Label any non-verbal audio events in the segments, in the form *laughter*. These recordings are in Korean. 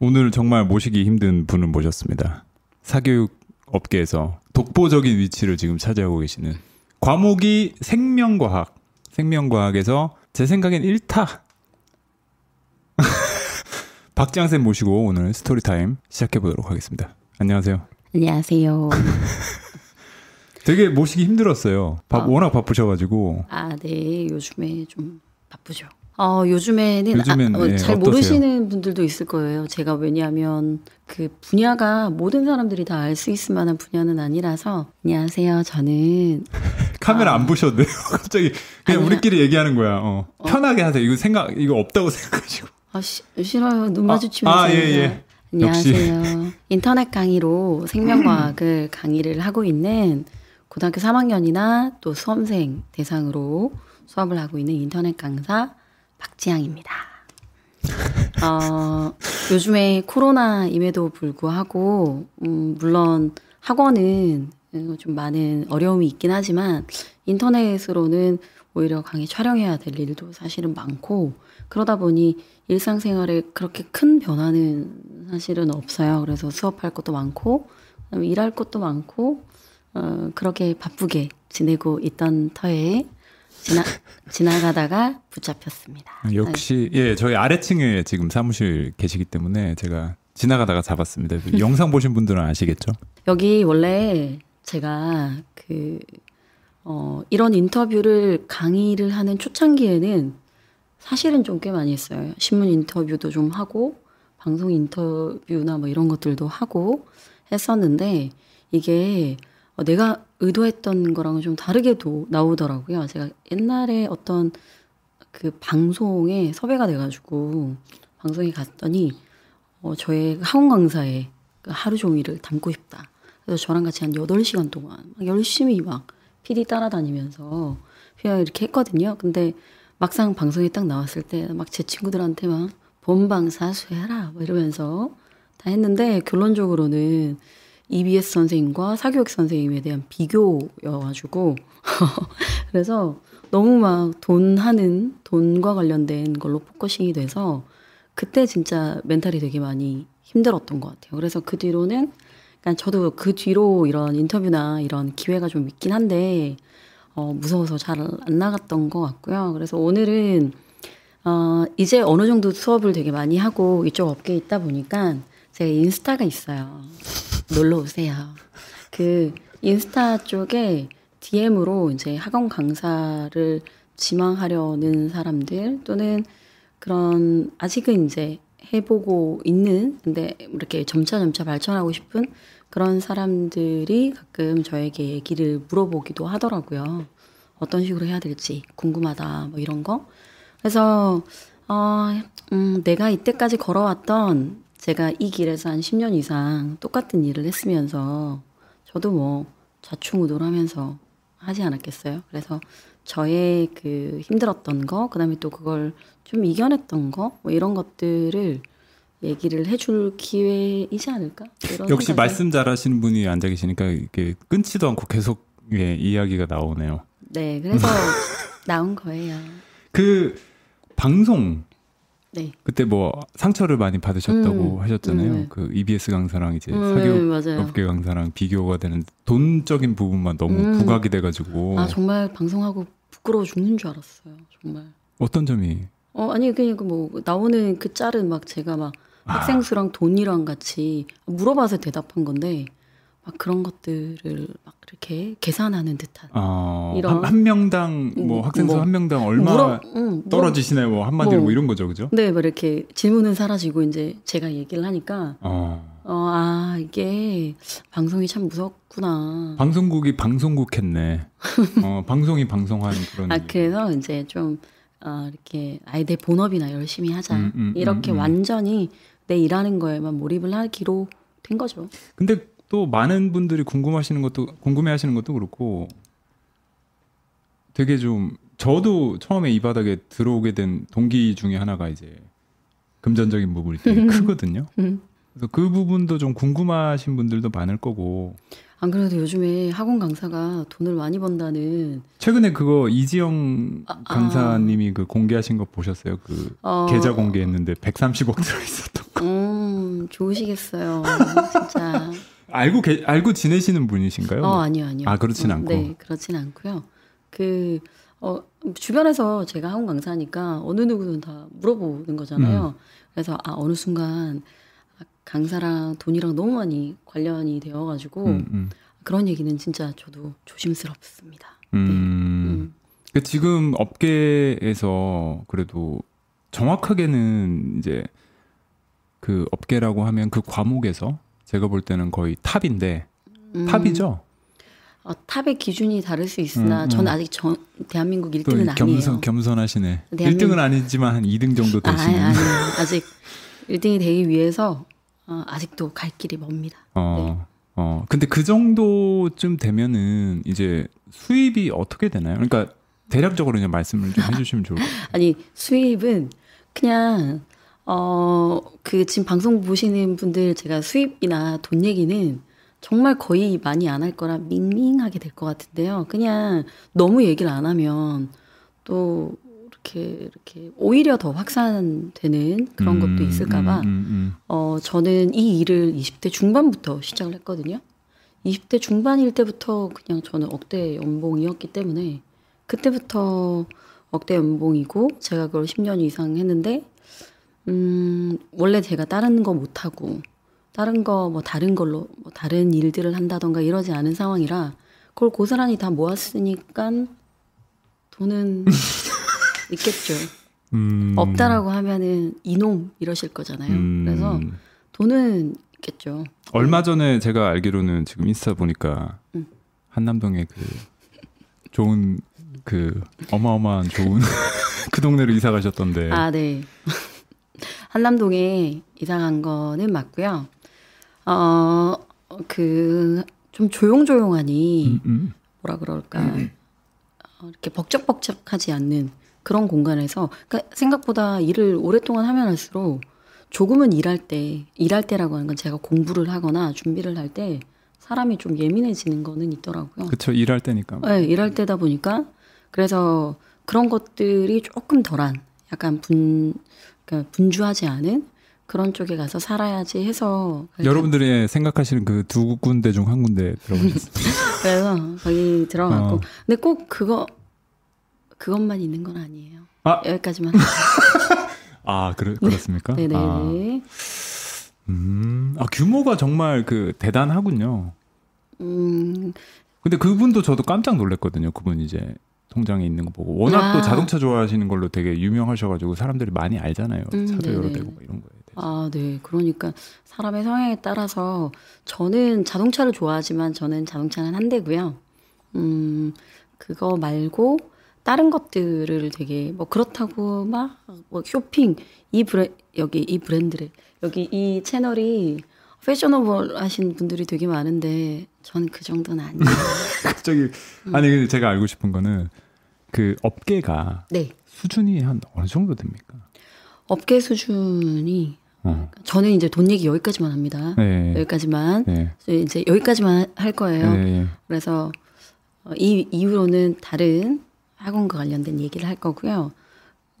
오늘 정말 모시기 힘든 분을 모셨습니다. 사교육 업계에서 독보적인 위치를 지금 차지하고 계시는 과목이 생명과학. 생명과학에서 제 생각엔 1타. *laughs* 박지향 모시고 오늘 story time 시작해 보도록 하겠습니다. 안녕하세요. 안녕하세요. *laughs* 되게 모시기 힘들었어요. 바, 어. 워낙 바쁘셔가지고. 아, 네. 요즘에 좀 바쁘죠. 어, 요즘에는, 요즘엔, 아, 어, 예, 잘 어떠세요? 모르시는 분들도 있을 거예요. 제가 왜냐하면 그 분야가 모든 사람들이 다 알 수 있을 만한 분야는 아니라서 안녕하세요. 저는 *laughs* 카메라 아, 안 보셔도 돼요. *laughs* 갑자기 그냥 아니야. 우리끼리 얘기하는 거야. 어. 어. 편하게 하세요. 이거 생각 이거 없다고 *laughs* 생각하시고. 아 시, 싫어요. 눈 마주치면서. 아, 예, 예. 안녕하세요. 역시. 인터넷 강의로 생명과학을 강의를 하고 있는 고등학교 3학년이나 또 수험생 대상으로 수업을 하고 있는 인터넷 강사 박지향입니다. 어, 요즘에 코로나임에도 불구하고, 음, 물론 학원은 좀 많은 어려움이 있긴 하지만 인터넷으로는 오히려 강의 촬영해야 될 일도 사실은 많고, 그러다 보니 일상생활에 그렇게 큰 변화는 사실은 없어요. 그래서 수업할 것도 많고, 일할 것도 많고, 어, 그렇게 바쁘게 지내고 있던 터에 지나, 지나가다가 붙잡혔습니다. 역시 예 저희 아래층에 지금 사무실 계시기 때문에 제가 지나가다가 잡았습니다. *laughs* 영상 보신 분들은 아시겠죠? 여기 원래 제가 그 어, 이런 인터뷰를 강의를 하는 초창기에는 사실은 좀 꽤 많이 했어요. 신문 인터뷰도 좀 하고 방송 인터뷰나 뭐 이런 것들도 하고 했었는데 이게 어, 내가 의도했던 거랑은 좀 다르게도 나오더라고요. 제가 옛날에 어떤 그 방송에 섭외가 돼가지고 방송에 갔더니 어, 저의 학원 강사에 그 하루 종일을 담고 싶다. 그래서 저랑 같이 한 8시간 동안 막 열심히 막 PD 따라다니면서 이렇게 했거든요. 근데 막상 방송에 딱 나왔을 때 막 제 친구들한테 막 본방 사수해라 뭐 이러면서 다 했는데 결론적으로는 EBS 선생님과 사교육 선생님에 대한 비교여가지고 *laughs* 그래서 너무 막 돈 하는 돈과 관련된 걸로 focusing이 돼서 그때 진짜 멘탈이 되게 많이 힘들었던 것 같아요. 그래서 그 뒤로는 그러니까 저도 그 뒤로 이런 인터뷰나 이런 기회가 좀 있긴 한데 어, 무서워서 잘 안 나갔던 것 같고요. 그래서 오늘은 어, 이제 어느 정도 수업을 되게 많이 하고 이쪽 업계에 있다 보니까 제가 인스타가 있어요. 놀러 오세요. 그 인스타 쪽에 DM으로 이제 학원 강사를 지망하려는 사람들 또는 그런 아직은 이제 해보고 있는 근데 이렇게 점차 점차 발전하고 싶은 그런 사람들이 가끔 저에게 얘기를 물어보기도 하더라고요. 어떤 식으로 해야 될지 궁금하다 뭐 이런 거. 그래서 어, 음, 내가 이때까지 걸어왔던 제가 이 길에서 한 10년 이상 똑같은 일을 했으면서 저도 뭐 좌충우돌하면서 하지 않았겠어요. 그래서 저의 그 힘들었던 거, 그다음에 또 그걸 좀 이겨냈던 거, 뭐 이런 것들을 얘기를 해줄 기회이지 않을까? 역시 생각을. 말씀 잘하시는 분이 앉아 계시니까 이게 끊지도 않고 계속 예, 이야기가 나오네요. 네, 그래서 *laughs* 나온 거예요. 그 방송 네. 그때 뭐 상처를 많이 받으셨다고 음, 하셨잖아요. 음, 네. 그 EBS 강사랑 이제 음, 사교육 네, 업계 강사랑 비교가 되는 돈적인 부분만 너무 음. 부각이 돼가지고. 아 정말 방송하고 부끄러워 죽는 줄 알았어요. 정말. 어떤 점이? 어 아니 그냥 뭐 나오는 그 짤은 막 제가 막 아. 학생수랑 돈이랑 같이 물어봐서 대답한 건데 막 그런 것들을 막 이렇게 계산하는 듯한 어, 이런 한, 한 명당 뭐 음, 학생 수한 뭐, 명당 얼마 물어, 음, 떨어지시나요? 뭐 한마디로 뭐, 뭐, 이런 거죠, 그죠? 네, 뭐 이렇게 질문은 사라지고 이제 제가 얘기를 하니까 어. 어, 아 이게 방송이 참 무섭구나. 방송국이 방송국 했네. *laughs* 어, 방송이 방송한 그런. 아 그래서 이제 좀 어, 이렇게 아이 내 본업이나 열심히 하자 음, 음, 음 이렇게 음, 완전히 내 일하는 거에만 몰입을 하기로 된 거죠. 근데 또 많은 분들이 궁금하시는 것도 궁금해하시는 것도 그렇고 되게 좀 저도 처음에 이 바닥에 들어오게 된 동기 중에 하나가 이제 금전적인 부분이 되게 크거든요. 음. 그래서 그 부분도 좀 궁금하신 분들도 많을 거고. 안 그래도 요즘에 학원 강사가 돈을 많이 번다는 최근에 그거 이지영 아, 아. 강사님이 아. 그 공개하신 거 보셨어요? 그 어... 계좌 공개했는데 130억 들어 있었던 거. 음... 좋으시겠어요. 진짜. 알고 계, 알고 지내시는 분이신가요? 어, 아니요, 아니요. 아, 그렇진 어, 않고. 네, 그렇진 않고요. 그, 어, 주변에서 제가 학원 강사니까 어느 누구든 다 물어보는 거잖아요. 음. 그래서, 아, 어느 순간 아, 강사랑 돈이랑 너무 많이 관련이 되어 가지고 음, 음. 그런 얘기는 진짜 저도 조심스럽습니다. 음. 음. 그 지금 업계에서 그래도 정확하게는 이제 그 업계라고 하면 그 과목에서 제가 볼 때는 거의 탑인데 음, 탑이죠. 어, 탑의 기준이 다를 수 있으나 음, 음. 저는 아직 전, 대한민국 또 1등은 아니에요. 겸손 겸손하시네. 대한민국- 1등은 아니지만 한 2등 정도 아, 되시는. 아니, *laughs* 아직 1등이 되기 위해서 어, 아직도 갈 길이 멉니다. 어. 어. 근데 그 정도쯤 되면은 이제 수입이 어떻게 되나요? 그러니까 대략적으로 그냥 말씀을 좀 해주시면 좋을 것 같아요. *laughs* 아니 수입은 그냥 어 그 지금 방송 보시는 분들 제가 수입이나 돈 얘기는 정말 거의 많이 안 할 거라 밍밍하게 될 것 같은데요. 그냥 너무 얘기를 안 하면 또 이렇게 이렇게 오히려 더 확산되는 그런 것도 음, 있을까봐 음, 음, 어 저는 이 일을 20대 중반부터 시작을 했거든요. 20대 중반일 때부터 그냥 저는 억대 연봉이었기 때문에 그때부터 억대 연봉이고 제가 그걸 10년 이상 했는데 음 원래 제가 다른 거 못 하고 다른 거 뭐 다른 걸로 뭐 다른 일들을 한다던가 이러지 않은 상황이라 그걸 고스란히 다 모았으니까 돈은 *laughs* 있겠죠. 음. 없다라고 하면은 이놈 이러실 거잖아요. 음. 그래서 돈은 있겠죠. 얼마 전에 제가 알기로는 지금 인스타 보니까 음. 한남동에 그 좋은 그 어마어마한 좋은 *laughs* 그 동네로 이사 가셨던데. 아, 네. 한남동에 이사 간 거는 맞고요. 어, 그, 좀 조용조용하니, 음, 음. 뭐라 그럴까. 어, 이렇게 벅적벅적하지 않는 그런 공간에서, 그러니까 생각보다 일을 오랫동안 하면 할수록 조금은 일할 때, 일할 때라고 하는 건 제가 공부를 하거나 준비를 할 때 사람이 좀 예민해지는 거는 있더라고요. 그쵸 일할 때니까. 네, 일할 때다 보니까 그래서 그런 것들이 조금 덜한 약간 분 그러니까 분주하지 않은 그런 쪽에 가서 살아야지 해서 여러분들이 생각하시는 그 두 군데 중 한 군데 들어보셨습니다. *laughs* 그래서 거기 들어갔고 어. 근데 꼭 그거 그것만 있는 건 아니에요. 아. 여기까지만. *laughs* 아 그렇 그렇습니까? 네네. 아, 음, 아 규모가 정말 그 대단하군요. 음, 근데 그분도 저도 깜짝 놀랐거든요. 그분 이제 통장에 있는 거 보고 워낙 또 아. 자동차 좋아하시는 걸로 되게 유명하셔가지고 사람들이 많이 알잖아요. 음, 차도 여러. 대고 막 이런 거에 대해서. 아, 네. 그러니까 사람의 성향에 따라서 저는 자동차를 좋아하지만 저는 자동차는 한 대고요. 음, 그거 말고 다른 것들을 되게 뭐 그렇다고 막 뭐 쇼핑 이 브레 여기 이 브랜드를 여기 이 채널이 패셔너블 하신 분들이 되게 많은데 저는 그 정도는 아니에요. *laughs* 갑자기 음. 아니 근데 제가 알고 싶은 거는 그 업계가 네. 수준이 한 어느 정도 됩니까? 업계 수준이 어. 저는 이제 돈 얘기 여기까지만 합니다. 네. 여기까지만 네. 이제 여기까지만 할 거예요. 네. 그래서 어, 이 이후로는 다른 학원과 관련된 얘기를 할 거고요.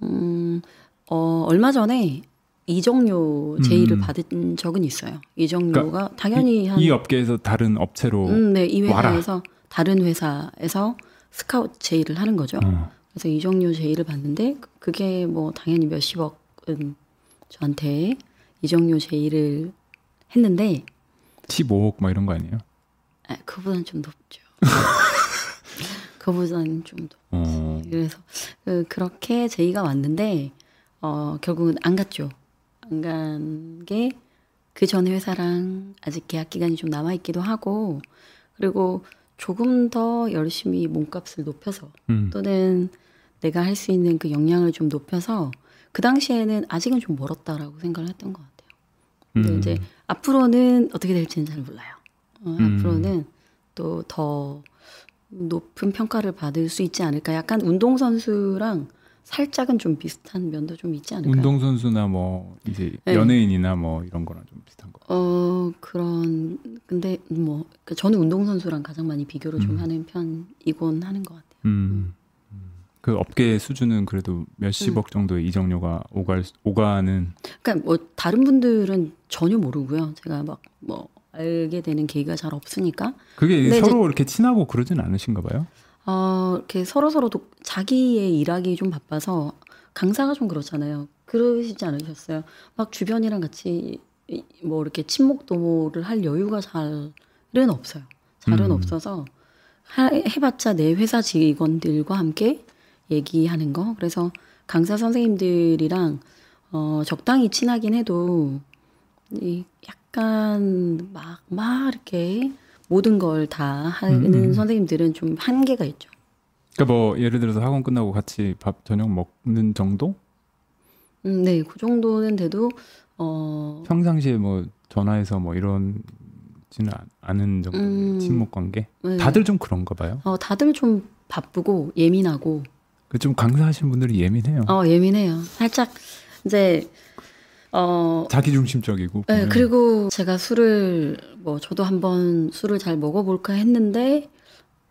음, 어, 얼마 전에 이정료 제의를 음. 받은 적은 있어요. 이정료가 그러니까 당연히 한이 업계에서 다른 업체로 음, 네, 이 와라. 회사에서 다른 회사에서 스카우트 제의를 하는 거죠. 어. 그래서 이정료 제의를 받는데 그- 그게 뭐 당연히 몇십억은 저한테 이정료 제의를 했는데 15억 막 이런 거 아니에요? 아, 그보다는 좀 높죠. *laughs* 그보다는 좀 높. 어. 그래서 그, 그렇게 제의가 왔는데 어, 결국은 안 갔죠. 안 간 게 그전 회사랑 아직 계약 기간이 좀 남아 있기도 하고 그리고 조금 더 열심히 몸값을 높여서 음. 또는 내가 할 수 있는 그 역량을 좀 높여서 그 당시에는 아직은 좀 멀었다라고 생각을 했던 것 같아요. 근데 음. 이제 앞으로는 어떻게 될지는 잘 몰라요. 어, 음. 앞으로는 또 더 높은 평가를 받을 수 있지 않을까. 약간 운동선수랑 살짝은 좀 비슷한 면도 좀 있지 않을까요? 운동선수나 뭐 이제 네. 연예인이나 뭐 이런 거랑 좀 비슷한 거. 어 그런 근데 뭐 그러니까 저는 운동선수랑 가장 많이 비교를 좀 음. 하는 편이곤 하는 것 같아요. 음. 그 업계 수준은 그래도 몇십억 정도의 이적료가 오갈 오가는 그러니까 뭐 다른 분들은 전혀 모르고요. 제가 막뭐 알게 되는 계기가 잘 없으니까 그게 서로 이렇게 친하고 그러진 않으신가 봐요. 어, 이렇게 서로 서로 도 자기의 일하기 좀 바빠서 강사가 좀 그렇잖아요. 그러시지 않으셨어요? 막 주변이랑 같이 이- 뭐 이렇게 친목 도모를 할 여유가 잘은 없어요. 잘은 음. 없어서 하- 해봤자 내 회사 직원들과 함께 얘기하는 거. 그래서 강사 선생님들이랑 어, 적당히 친하긴 해도 이 약간 막, 막 이렇게 모든 걸 다 하는 음. 선생님들은 좀 한계가 있죠. 그러니까 뭐 예를 들어서 학원 끝나고 같이 밥 저녁 먹는 정도? 음, 네, 그 정도는 돼도 어, 평상시에 뭐 전화해서 뭐 이런 지는 아- 않은 정도의 음. 친목 관계. 네. 다들 좀 그런가 봐요. 어, 다들 좀 바쁘고 예민하고 그 좀 강사하시는 분들이 예민해요. 어, 예민해요. 살짝 이제 어, 자기 중심적이고. 네, 보면. 그리고 제가 술을 뭐 저도 한번 술을 잘 먹어볼까 했는데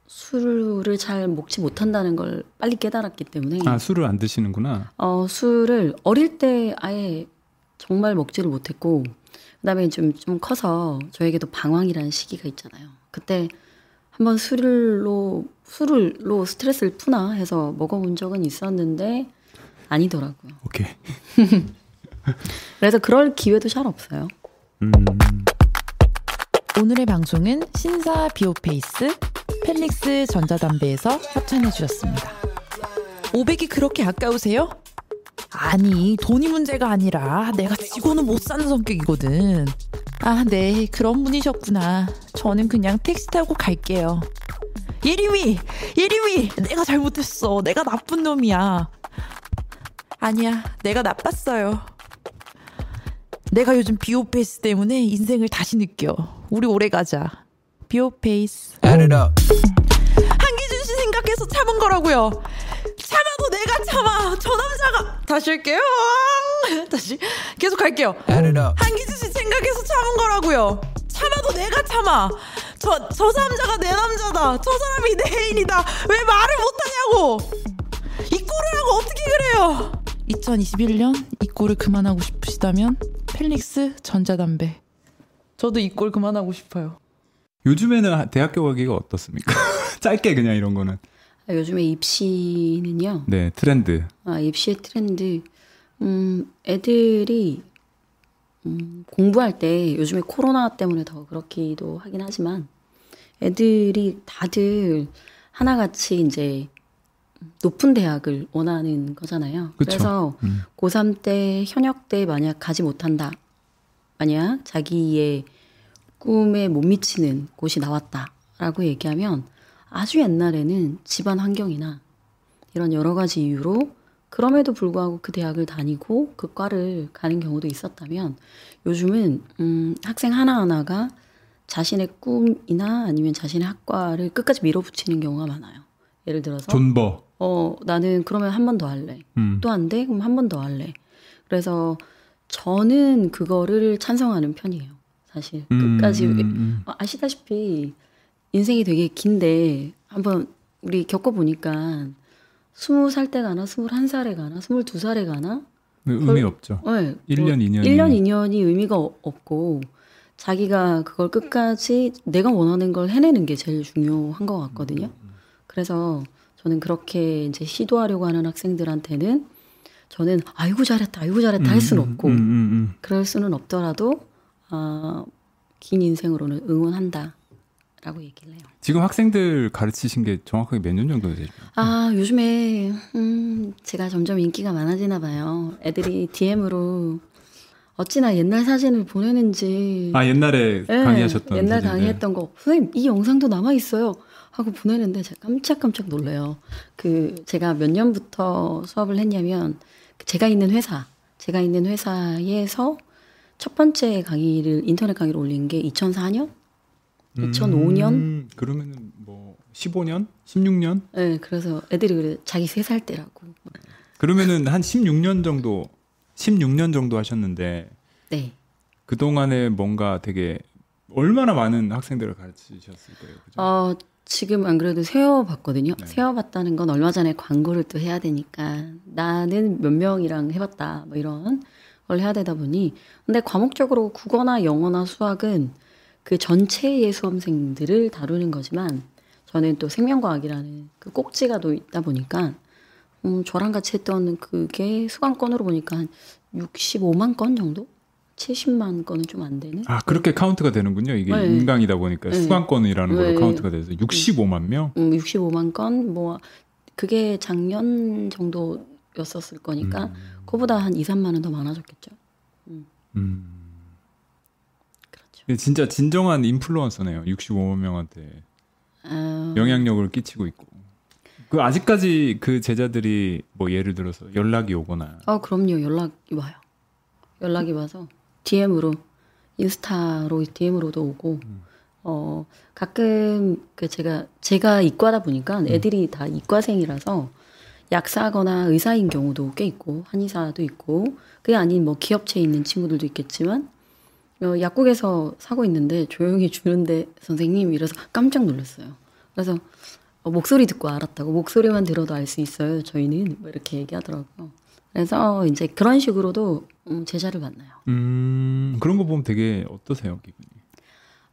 술을 잘 먹지 못한다는 걸 빨리 깨달았기 때문에 아 술을 안 드시는구나. 어, 술을 어릴 때 아예 정말 먹지를 못했고 그다음에 좀좀 커서 저에게도 방황이라는 시기가 있잖아요. 그때 한번 술로 술로 스트레스를 푸나 해서 먹어본 적은 있었는데 아니더라고요. 오케이. *laughs* *laughs* 그래서 그럴 기회도 잘 없어요. 음, 오늘의 방송은 신사 비오페이스 펠릭스 전자담배에서 협찬해 주셨습니다. 500이 그렇게 아까우세요? 아니, 돈이 문제가 아니라 내가 지고는 못 사는 성격이거든. 아, 네, 그런 분이셨구나. 저는 그냥 택시 타고 갈게요. 예림이! 예림이! 내가 잘못했어. 내가 나쁜 놈이야. 아니야, 내가 나빴어요. 내가 요즘 비오페이스 때문에 인생을 다시 느껴. 우리 오래 가자. 비오페이스. 한기준 씨 생각해서 참은 거라고요. 참아도 내가 참아. 저 남자가 다시 할게요. *laughs* 다시 계속 할게요. 한기준 씨 생각해서 참은 거라고요. 참아도 내가 참아. 저, 저 남자가 내 남자다. 저 사람이 내 애인이다. 왜 말을 못하냐고. 이 꼴을 하고 어떻게 그래요? 2021년 이 꼴을 그만하고 싶으시다면 펠릭스 전자담배. 저도 이 꼴 그만하고 싶어요. 요즘에는 하- 대학교 가기가 어떻습니까? *laughs* 짧게 그냥 이런 거는. 아, 요즘에 입시는요. 네 트렌드. 아, 입시의 트렌드. 음, 애들이 음, 공부할 때 요즘에 코로나 때문에 더 그렇기도 하긴 하지만 애들이 다들 하나같이 이제 높은 대학을 원하는 거잖아요. 그쵸. 래서 음. 고3 때 현역 때 만약 가지 못한다. 만약 자기의 꿈에 못 미치는 곳이 나왔다라고 얘기하면 아주 옛날에는 집안 환경이나 이런 여러 가지 이유로 그럼에도 불구하고 그 대학을 다니고 그 과를 가는 경우도 있었다면 요즘은 음, 학생 하나하나가 자신의 꿈이나 아니면 자신의 학과를 끝까지 밀어붙이는 경우가 많아요. 예를 들어서 존버. 어 나는 그러면 한 번 더 할래. 음. 또안 돼? 그럼 한 번 더 할래. 그래서 저는 그거를 찬성하는 편이에요. 사실 음, 끝까지 음, 음. 어, 아시다시피 인생이 되게 긴데 한번 우리 겪어보니까 스무 살 때 가나 스물한 살에 가나 스물두 살에 가나 의미 없죠. 네, 1년, 2년이. 1년 2년이 의미가 어- 없고 자기가 그걸 끝까지 내가 원하는 걸 해내는 게 제일 중요한 것 같거든요. 그래서 저는 그렇게 이제 시도하려고 하는 학생들한테는 저는 아이고 잘했다, 아이고 잘했다 할 수는 음, 없고 음, 음, 음. 그럴 수는 없더라도 아, 긴 인생으로는 응원한다 라고 얘기를 해요. 지금 학생들 가르치신 게 정확하게 몇 년 정도 되죠? 아 요즘에 음, 제가 점점 인기가 많아지나 봐요. 애들이 DM으로 어찌나 옛날 사진을 보내는지 아 옛날에 예, 강의하셨던 옛날 사진들. 강의했던 거 선생님 이 영상도 남아 있어요 하고 보내는데 제가 깜짝깜짝 놀래요. 그 제가 몇 년부터 수업을 했냐면 그 제가 있는 회사 제가 있는 회사에서 첫 번째 강의를 인터넷 강의를 올린 게 2004년 2005년? 음, 그러면은 뭐 15년, 16년? 네, 그래서 애들이 그래 자기 세 살 때라고. 그러면은 한 16년 정도 16년 정도 하셨는데 네. 그 동안에 뭔가 되게 얼마나 많은 학생들을 가르치셨을 거예요. 그죠? 어, 지금 안 그래도 세워봤거든요. 네. 세워봤다는 건 얼마 전에 광고를 또 해야 되니까 나는 몇 명이랑 해봤다 뭐 이런 걸 해야 되다 보니 근데 과목적으로 국어나 영어나 수학은 그 전체의 수험생들을 다루는 거지만 저는 또 생명과학이라는 그 꼭지가 또 있다 보니까 음, 저랑 같이 했던 그게 수강권으로 보니까 한 65만 건 정도? 70만 건은 좀 안 되는? 아 그렇게 카운트가 되는군요. 이게 네. 인강이다 보니까 네. 수강권이라는 걸로 네. 카운트가 돼서 65만 명. 음, 65만 건, 뭐, 그게 작년 정도였었을 거니까, 그거보다 한 2, 3만 원더 많아졌겠죠. 음. 그렇죠. 이게 진짜 진정한 인플루언서네요. 65만 명한테 아, 영향력을 끼치고 있고. 그 아직까지 그 제자들이 뭐 예를 들어서 연락이 오거나 어, 그럼요. 연락이 와요. 연락이 와서, DM으로, 인스타로 DM으로도 오고, 어, 가끔, 그 제가, 제가 이과다 보니까 애들이 다 이과생이라서, 약사거나 의사인 경우도 꽤 있고, 한의사도 있고, 그게 아닌 뭐 기업체에 있는 친구들도 있겠지만, 어, 약국에서 사고 있는데 조용히 주는데 선생님 이래서 깜짝 놀랐어요. 그래서 어, 목소리 듣고 알았다고 목소리만 들어도 알 수 있어요. 저희는 뭐 이렇게 얘기하더라고요. 그래서 이제 그런 식으로도 음, 제자를 만나요. 음 그런 거 보면 되게 어떠세요 기분이?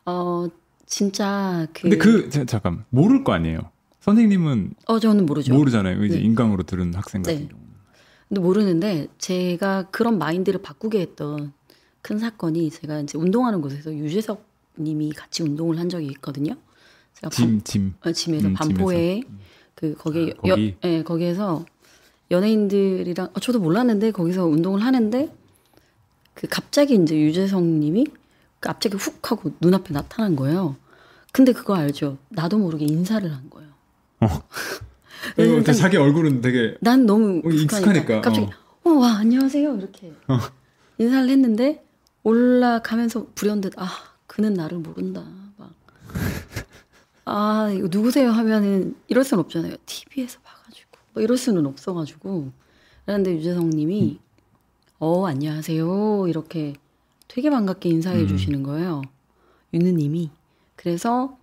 어 진짜 그, 근데 그 자, 잠깐 모를 거 아니에요. 선생님은 어 저는 모르죠. 모르잖아요. 이제 네. 인강으로 들은 학생 같은 네. 경우는. 근데 모르는데 제가 그런 마인드를 바꾸게 했던 큰 사건이 제가 이제 운동하는 곳에서 유재석 님이 같이 운동을 한 적이 있거든요. 제가 짐 짐. 어, 짐에서 음, 반포에 그 거기 아, 거기? 여, 예, 거기에서 연예인들이랑 어, 저도 몰랐는데 거기서 운동을 하는데 그 갑자기 이제 유재성 님이 갑자기 훅 하고 눈앞에 나타난 거예요. 근데 그거 알죠? 나도 모르게 인사를 한 거예요. *laughs* 그리고 일단 자기 얼굴은 되게 난 너무 어, 익숙하니까, 갑자기 어. 어 와 안녕하세요 이렇게 인사를 했는데 올라가면서 불현듯 아 그는 나를 모른다 막 아 이거 누구세요 하면은 이럴 수는 없잖아요 TV에서 뭐 이럴 수는 없어가지고 그런데 유재성님이 어 안녕하세요 이렇게 되게 반갑게 인사해 음. 주시는 거예요 유느님이 그래서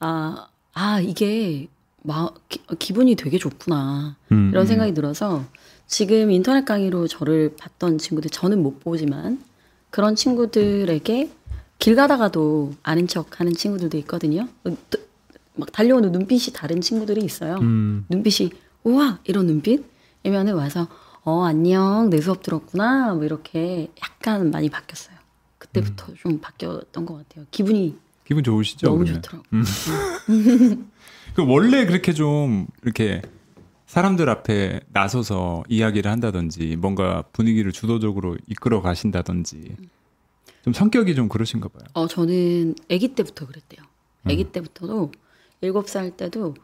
아, 아 이게 마, 기, 기분이 되게 좋구나 음, 이런 음. 생각이 들어서 지금 인터넷 강의로 저를 봤던 친구들 저는 못 보지만 그런 친구들에게 길 가다가도 아는 척 하는 친구들도 있거든요. 막 달려오는 눈빛이 다른 친구들이 있어요. 음. 눈빛이 우와 이런 눈빛이면은 와서 어 안녕 내 수업 들었구나 뭐 이렇게 약간 많이 바뀌었어요. 그때부터 좀 바뀌었던 것 같아요. 기분이 기분 좋으시죠? 너무 그러면? 좋더라고. *laughs* 그 원래 그렇게 좀 이렇게 사람들 앞에 나서서 이야기를 한다든지 뭔가 분위기를 주도적으로 이끌어 가신다든지 좀 성격이 좀 그러신가 봐요. 어, 저는 아기 때부터 그랬대요. 아기 때부터도 일곱 살 때도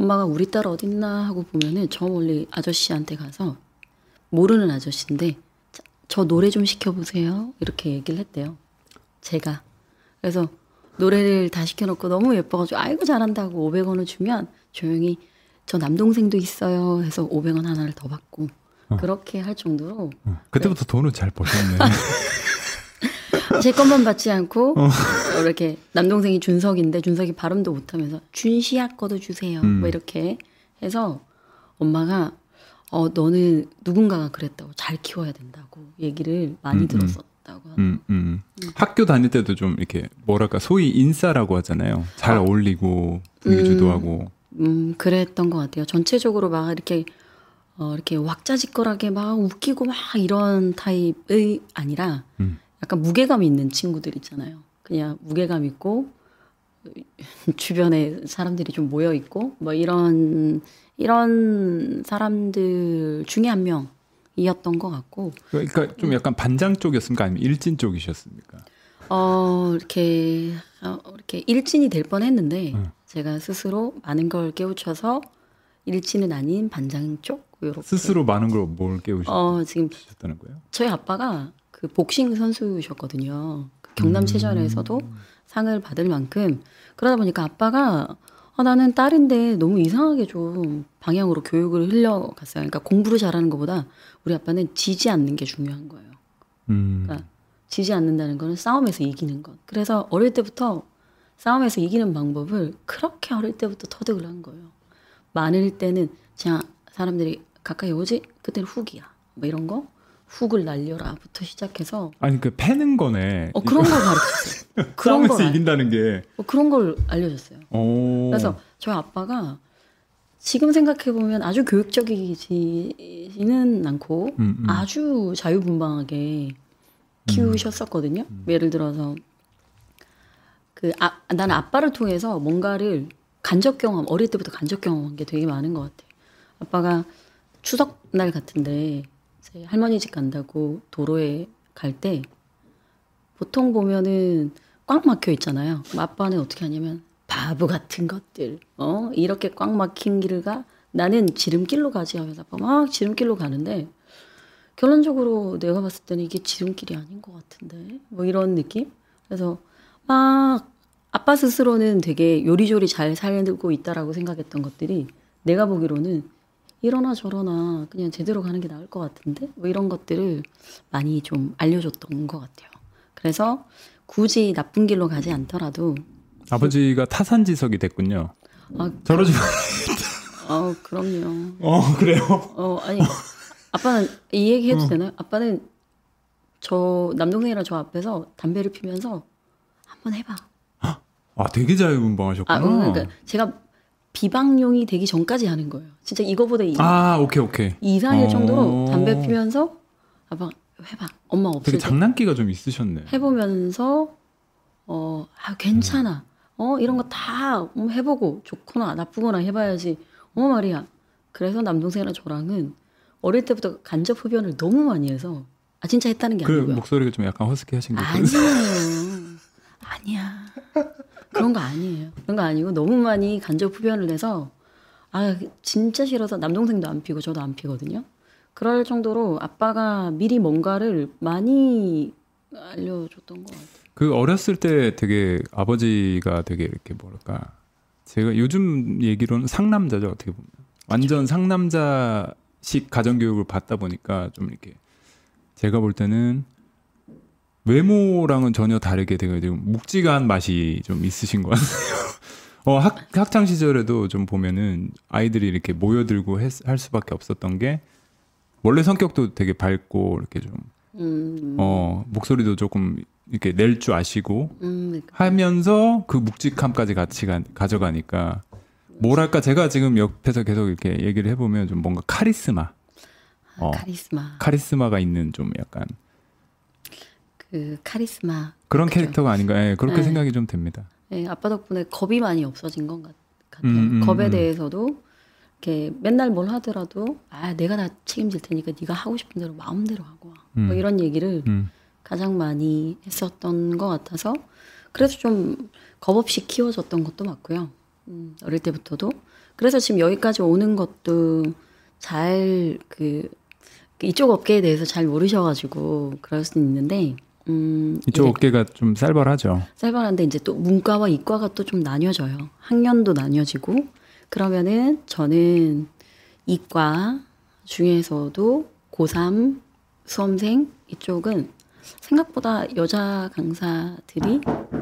엄마가 우리 딸 어딨나 하고 보면은 저 멀리 아저씨한테 가서 모르는 아저씨인데 자, 저 노래 좀 시켜보세요. 이렇게 얘기를 했대요. 제가. 그래서 노래를 다 시켜놓고 너무 예뻐가지고 아이고 잘한다고 500원을 주면 조용히 저 남동생도 있어요 해서 500원 하나를 더 받고 그렇게 할 정도로 어, 그때부터 돈을 잘 버셨네. *laughs* 제 것만 받지 않고 이렇게 남동생이 준석인데 준석이 발음도 못하면서 준시야 거도 주세요. 음. 뭐 이렇게 해서 엄마가 어 너는 누군가가 그랬다고 잘 키워야 된다고 얘기를 많이 음, 음. 들었었다고. 음, 음. 학교 다닐 때도 좀 이렇게 뭐랄까 소위 인싸라고 하잖아요. 잘 아. 어울리고 분위기 음. 주도하고. 음, 그랬던 것 같아요. 전체적으로 막 이렇게 어, 이렇게 왁자지껄하게 막 웃기고 막 이런 타입의 아니라 음. 약간 무게감 있는 친구들 있잖아요. 그냥 무게감 있고 주변에 사람들이 좀 모여 있고 뭐 이런 이런 사람들 중에 한 명이었던 것 같고 그러니까 좀 약간 반장 쪽이었습니까? 아니면 일진 쪽이셨습니까? 어 이렇게 어, 이렇게 일진이 될 뻔했는데 음. 제가 스스로 많은 걸 깨우쳐서 일진은 아닌 반장 쪽 요렇게 스스로 많은 걸 뭘 깨우셨다는 어 지금 거예요? 저희 아빠가 그 복싱 선수셨거든요. 그 경남 체전에서도 상을 받을 만큼 그러다 보니까 아빠가 아, 나는 딸인데 너무 이상하게 좀 방향으로 교육을 흘려갔어요. 그러니까 공부를 잘하는 것보다 우리 아빠는 지지 않는 게 중요한 거예요. 음. 그러니까 지지 않는다는 거는 싸움에서 이기는 것. 그래서 어릴 때부터 싸움에서 이기는 방법을 그렇게 어릴 때부터 터득을 한 거예요. 많을 때는 그냥 사람들이 가까이 오지 그때는 훅이야. 뭐 이런 거 훅을 날려라부터 시작해서 아니 그 패는 거네. 어 그런 걸 가르쳤어요. *laughs* 그런 걸 알- 이긴다는 게. 어, 그런 걸 알려줬어요. 오. 그래서 저희 아빠가 지금 생각해 보면 아주 교육적이지는 않고 음, 음. 아주 자유분방하게 키우셨었거든요. 예를 들어서 그 아, 나는 아빠를 통해서 뭔가를 간접 경험 어릴 때부터 간접 경험한 게 되게 많은 것 같아요. 아빠가 추석 날 같은데 이제 할머니 집 간다고 도로에 갈 때 보통 보면은 꽉 막혀 있잖아요. 아빠는 어떻게 하냐면 바보 같은 것들, 어 이렇게 꽉 막힌 길을 가 나는 지름길로 가지 하면서 막 지름길로 가는데 결론적으로 내가 봤을 때는 이게 지름길이 아닌 것 같은데 뭐 이런 느낌? 그래서 막 아빠 스스로는 되게 요리조리 잘 살고 있다라고 생각했던 것들이 내가 보기로는 이러나 저러나 그냥 제대로 가는 게 나을 것 같은데 뭐 이런 것들을 많이 좀 알려줬던 것 같아요. 그래서 굳이 나쁜 길로 가지 않더라도 아버지가 타산지석이 됐군요. 아, 저러지 마. 어 그럼요. 어 그래요. 어 아니 아빠는 이 얘기 해도 되나요? 아빠는 저 남동생이랑 저 앞에서 담배를 피면서 한번 해봐. 아 되게 자유분방하셨구나. 아 그러니까 제가 비방용이 되기 전까지 하는 거예요. 진짜 이거보다 이, 아, 오케이 오케이. 이상일 어. 정도로 담배 피면서 아빠 해봐. 엄마 되게 없을 때 장난기가 좀 있으셨네. 해보면서 어 아, 괜찮아. 어 이런 거 다 해보고 좋거나 나쁘거나 해봐야지. 어 말이야. 그래서 남동생이랑 저랑은 어릴 때부터 간접 흡연을 너무 많이 해서 아 진짜 했다는 게 그 아니고요. 목소리가 좀 약간 허스키하신 거. 아니에요. 아니야. 그런 거 아니에요. 그런 거 아니고 너무 많이 간접 흡연을 해서 아 진짜 싫어서 남동생도 안 피고 저도 안 피거든요. 그럴 정도로 아빠가 미리 뭔가를 많이 알려줬던 것 같아요. 그 어렸을 때 되게 아버지가 되게 이렇게 뭐랄까 제가 요즘 얘기로는 상남자죠 어떻게 보면 완전 상남자식 가정교육을 받다 보니까 좀 이렇게 제가 볼 때는 외모랑은 전혀 다르게 되게 좀 묵직한 맛이 좀 있으신 것 같아요. *laughs* 어, 학, 학창 시절에도 좀 보면은 아이들이 이렇게 모여들고 했- 할 수밖에 없었던 게 원래 성격도 되게 밝고 이렇게 좀 음, 어, 목소리도 조금 이렇게 낼 줄 아시고 음, 하면서 그 묵직함까지 같이 가, 가져가니까 뭐랄까 제가 지금 옆에서 계속 이렇게 얘기를 해보면 좀 뭔가 카리스마 어. 카리스마. 카리스마가 있는 좀 약간 그 카리스마. 그런 그죠. 캐릭터가 아닌가 예, 그렇게 네. 생각이 좀 됩니다. 예, 아빠 덕분에 겁이 많이 없어진 것 같, 같아요. 음, 음, 겁에 음. 대해서도 이렇게 맨날 뭘 하더라도 아 내가 다 책임질 테니까 네가 하고 싶은 대로 마음대로 하고 와. 뭐 음. 이런 얘기를 음. 가장 많이 했었던 것 같아서 그래서 좀 겁 없이 키워졌던 것도 맞고요. 음, 어릴 때부터도 그래서 지금 여기까지 오는 것도 잘 그 이쪽 업계에 대해서 잘 모르셔가지고 그럴 수는 있는데 음, 이쪽 어깨가 좀 쌀벌하죠. 쌀벌한데 이제 또 문과와 이과가 또 좀 나뉘어져요. 학년도 나뉘어지고 그러면은 저는 이과 중에서도 고3 수험생 이쪽은 생각보다 여자 강사들이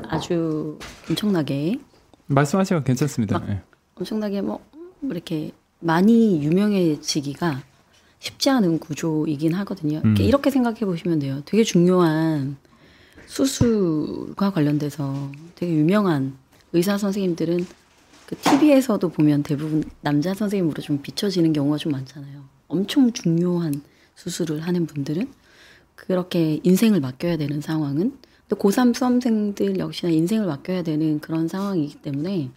아주 엄청나게 말씀하시면 괜찮습니다. 예. 엄청나게 뭐 이렇게 많이 유명해지기가 쉽지 않은 구조이긴 하거든요. 이렇게, 음. 이렇게 생각해 보시면 돼요. 되게 중요한 수술과 관련돼서 되게 유명한 의사 선생님들은 그 TV에서도 보면 대부분 남자 선생님으로 좀 비춰지는 경우가 좀 많잖아요. 엄청 중요한 수술을 하는 분들은 그렇게 인생을 맡겨야 되는 상황은 또 고3 수험생들 역시나 인생을 맡겨야 되는 그런 상황이기 때문에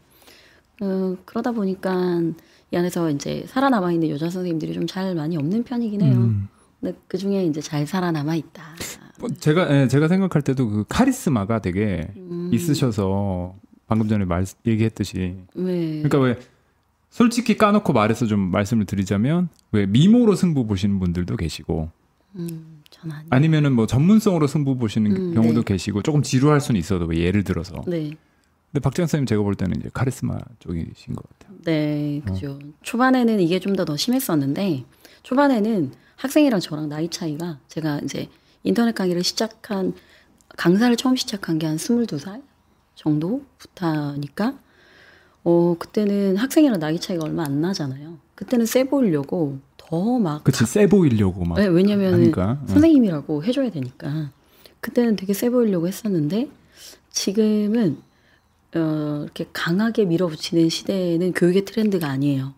어, 그러다 보니까 이 안에서 이제 살아남아 있는 여자 선생님들이 좀 잘 많이 없는 편이긴 해요. 음. 근데 그 중에 이제 잘 살아남아 있다. 뭐 제가 예, 제가 생각할 때도 그 카리스마가 되게 음. 있으셔서 방금 전에 말 얘기했듯이 네. 그러니까 왜 솔직히 까놓고 말해서 좀 말씀을 드리자면 왜 미모로 승부 보시는 분들도 계시고 음, 아니. 아니면은 뭐 전문성으로 승부 보시는 음, 경우도 네. 계시고 조금 지루할 수는 있어도 뭐 예를 들어서 네. 근데 박지현 선생님 제가 볼 때는 이제 카리스마 쪽이신 것 같아요. 네, 어. 그죠. 초반에는 이게 좀 더 더 심했었는데 초반에는 학생이랑 저랑 나이 차이가 제가 이제 인터넷 강의를 시작한 강사를 처음 시작한 게한 22살 정도부터니까 어 그때는 학생이랑 나이 차이가 얼마 안 나잖아요. 그때는 세 보이려고 더 막 그치 세 보이려고 막 네, 왜냐면 하니까 응. 선생님이라고 해줘야 되니까 그때는 되게 세 보이려고 했었는데 지금은 어, 이렇게 강하게 밀어붙이는 시대에는 교육의 트렌드가 아니에요.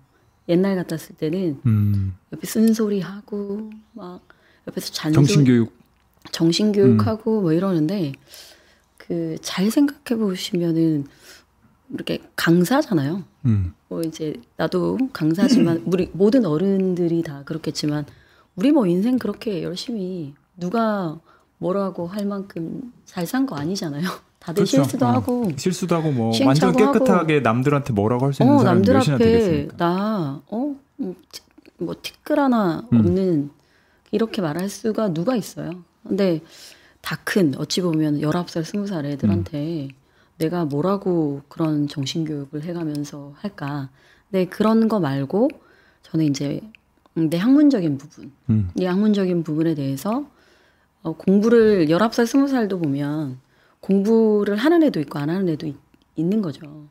옛날 같았을 때는 음, 옆에 쓴소리 하고 막 옆에서 잔소리 정신 교육 정신 교육하고 뭐 이러는데 그 잘 생각해 보시면은 이렇게 강사잖아요. 음, 뭐 이제 나도 강사지만 *clears throat* 우리 모든 어른들이 다 그렇겠지만 우리 뭐 인생 그렇게 열심히 누가 뭐라고 할 만큼 잘 산 거 아니잖아요. 다들 그렇죠. 실수도 어. 하고 실수도 하고 뭐 완전. 깨끗하게 남들한테 뭐라고 할 수 있는 어 사람이 남들 몇이나 앞에 되겠습니까? 나어뭐 뭐 티끌 하나 음. 없는 이렇게 말할 수가 누가 있어요. 근데 다 큰 어찌 보면 19살 20살 애들한테 음. 내가 뭐라고 그런 정신 교육을 해가면서 할까. 근데 그런 거 말고 저는 이제 음, 내 학문적인 부분 음, 이 학문적인 부분에 대해서 어, 공부를 19살, 20살도 보면 공부를 하는 애도 있고 안 하는 애도 있, 있는 거죠.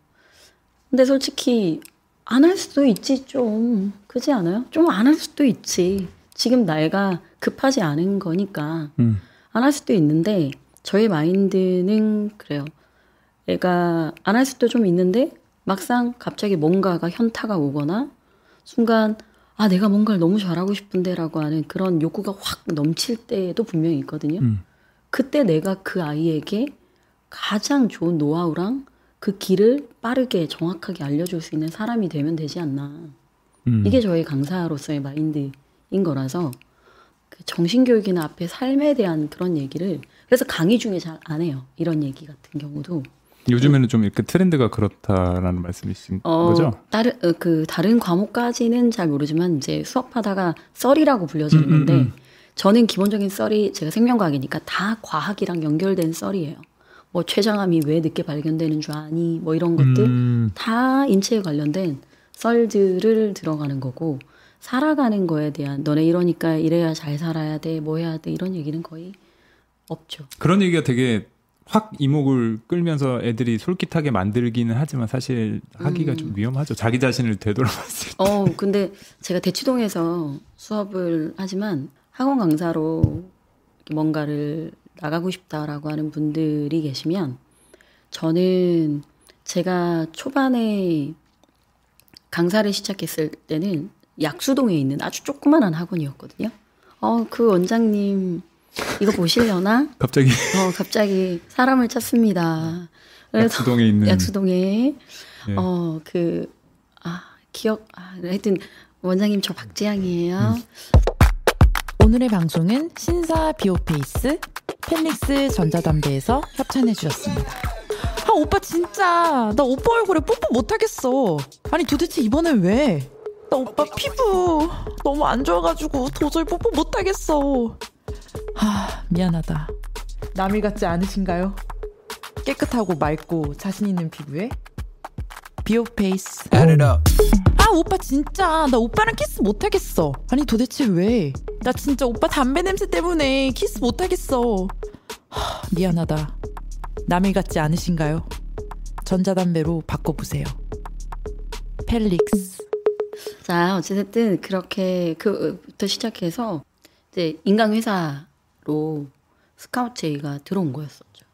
근데 솔직히 안 할 수도 있지 좀 그지 않아요? 좀 안 할 수도 있지. 지금 나이가 급하지 않은 거니까 음, 안할 수도 있는데 저의 마인드는 그래요. 애가 안 할 수도 좀 있는데 막상 갑자기 뭔가가 현타가 오거나 순간 아 내가 뭔가를 너무 잘하고 싶은데라고 하는 그런 욕구가 확 넘칠 때도 분명히 있거든요. 음. 그때 내가 그 아이에게 가장 좋은 노하우랑 그 길을 빠르게 정확하게 알려줄 수 있는 사람이 되면 되지 않나. 음. 이게 저희 강사로서의 마인드인 거라서 그 정신교육이나 앞에 삶에 대한 그런 얘기를 그래서 강의 중에 잘 안 해요. 이런 얘기 같은 경우도 요즘에는 좀 이렇게 트렌드가 그렇다라는 말씀이신 어, 거죠? 다른 어, 그 다른 과목까지는 잘 모르지만 이제 수업하다가 썰이라고 불려지는 음, 음, 건데 음. 저는 기본적인 썰이 제가 생명과학이니까 다 과학이랑 연결된 썰이에요. 뭐 췌장암이 왜 늦게 발견되는 줄 아니? 뭐 이런 것들 음, 다 인체에 관련된 썰들을 들어가는 거고 살아가는 거에 대한 너네 이러니까 이래야 잘 살아야 돼, 뭐 해야 돼 이런 얘기는 거의 없죠. 그런 얘기가 되게 확 이목을 끌면서 애들이 솔깃하게 만들기는 하지만 사실 하기가 음. 좀 위험하죠. 자기 자신을 되돌아봤을 때. 어, 근데 제가 대치동에서 수업을 하지만 학원 강사로 뭔가를 나가고 싶다라고 하는 분들이 계시면 저는 제가 초반에 강사를 시작했을 때는 약수동에 있는 아주 조그만한 학원이었거든요. 어, 그 원장님 이거 보시려나? *laughs* 갑자기 어, 갑자기 사람을 찾습니다. 그래서 약수동에 있는 약수동에 예. 어, 그, 아, 기억, 아, 하여튼, 원장님 저 박지향이에요. 음. 오늘의 방송은 신사 비오페이스 펠릭스 전자담배에서 협찬해 주셨습니다. 아 오빠 진짜 나 오빠 얼굴에 뽀뽀 못하겠어. 아니 도대체 이번엔 왜? 나 오빠 피부 너무 안 좋아가지고 도저히 뽀뽀 못하겠어. 하 미안하다. 남일 같지 않으신가요? 깨끗하고 맑고 자신 있는 피부에 비오페이스. 아 오빠 진짜 나 오빠랑 키스 못하겠어. 아니 도대체 왜? 나 진짜 오빠 담배 냄새 때문에 키스 못하겠어. 하, 미안하다. 남일 같지 않으신가요? 전자담배로 바꿔보세요. 펠릭스. 자, 어쨌든 그렇게 그부터 시작해서 이제 인강회사로 스카우트 제의가 들어온 거였었죠.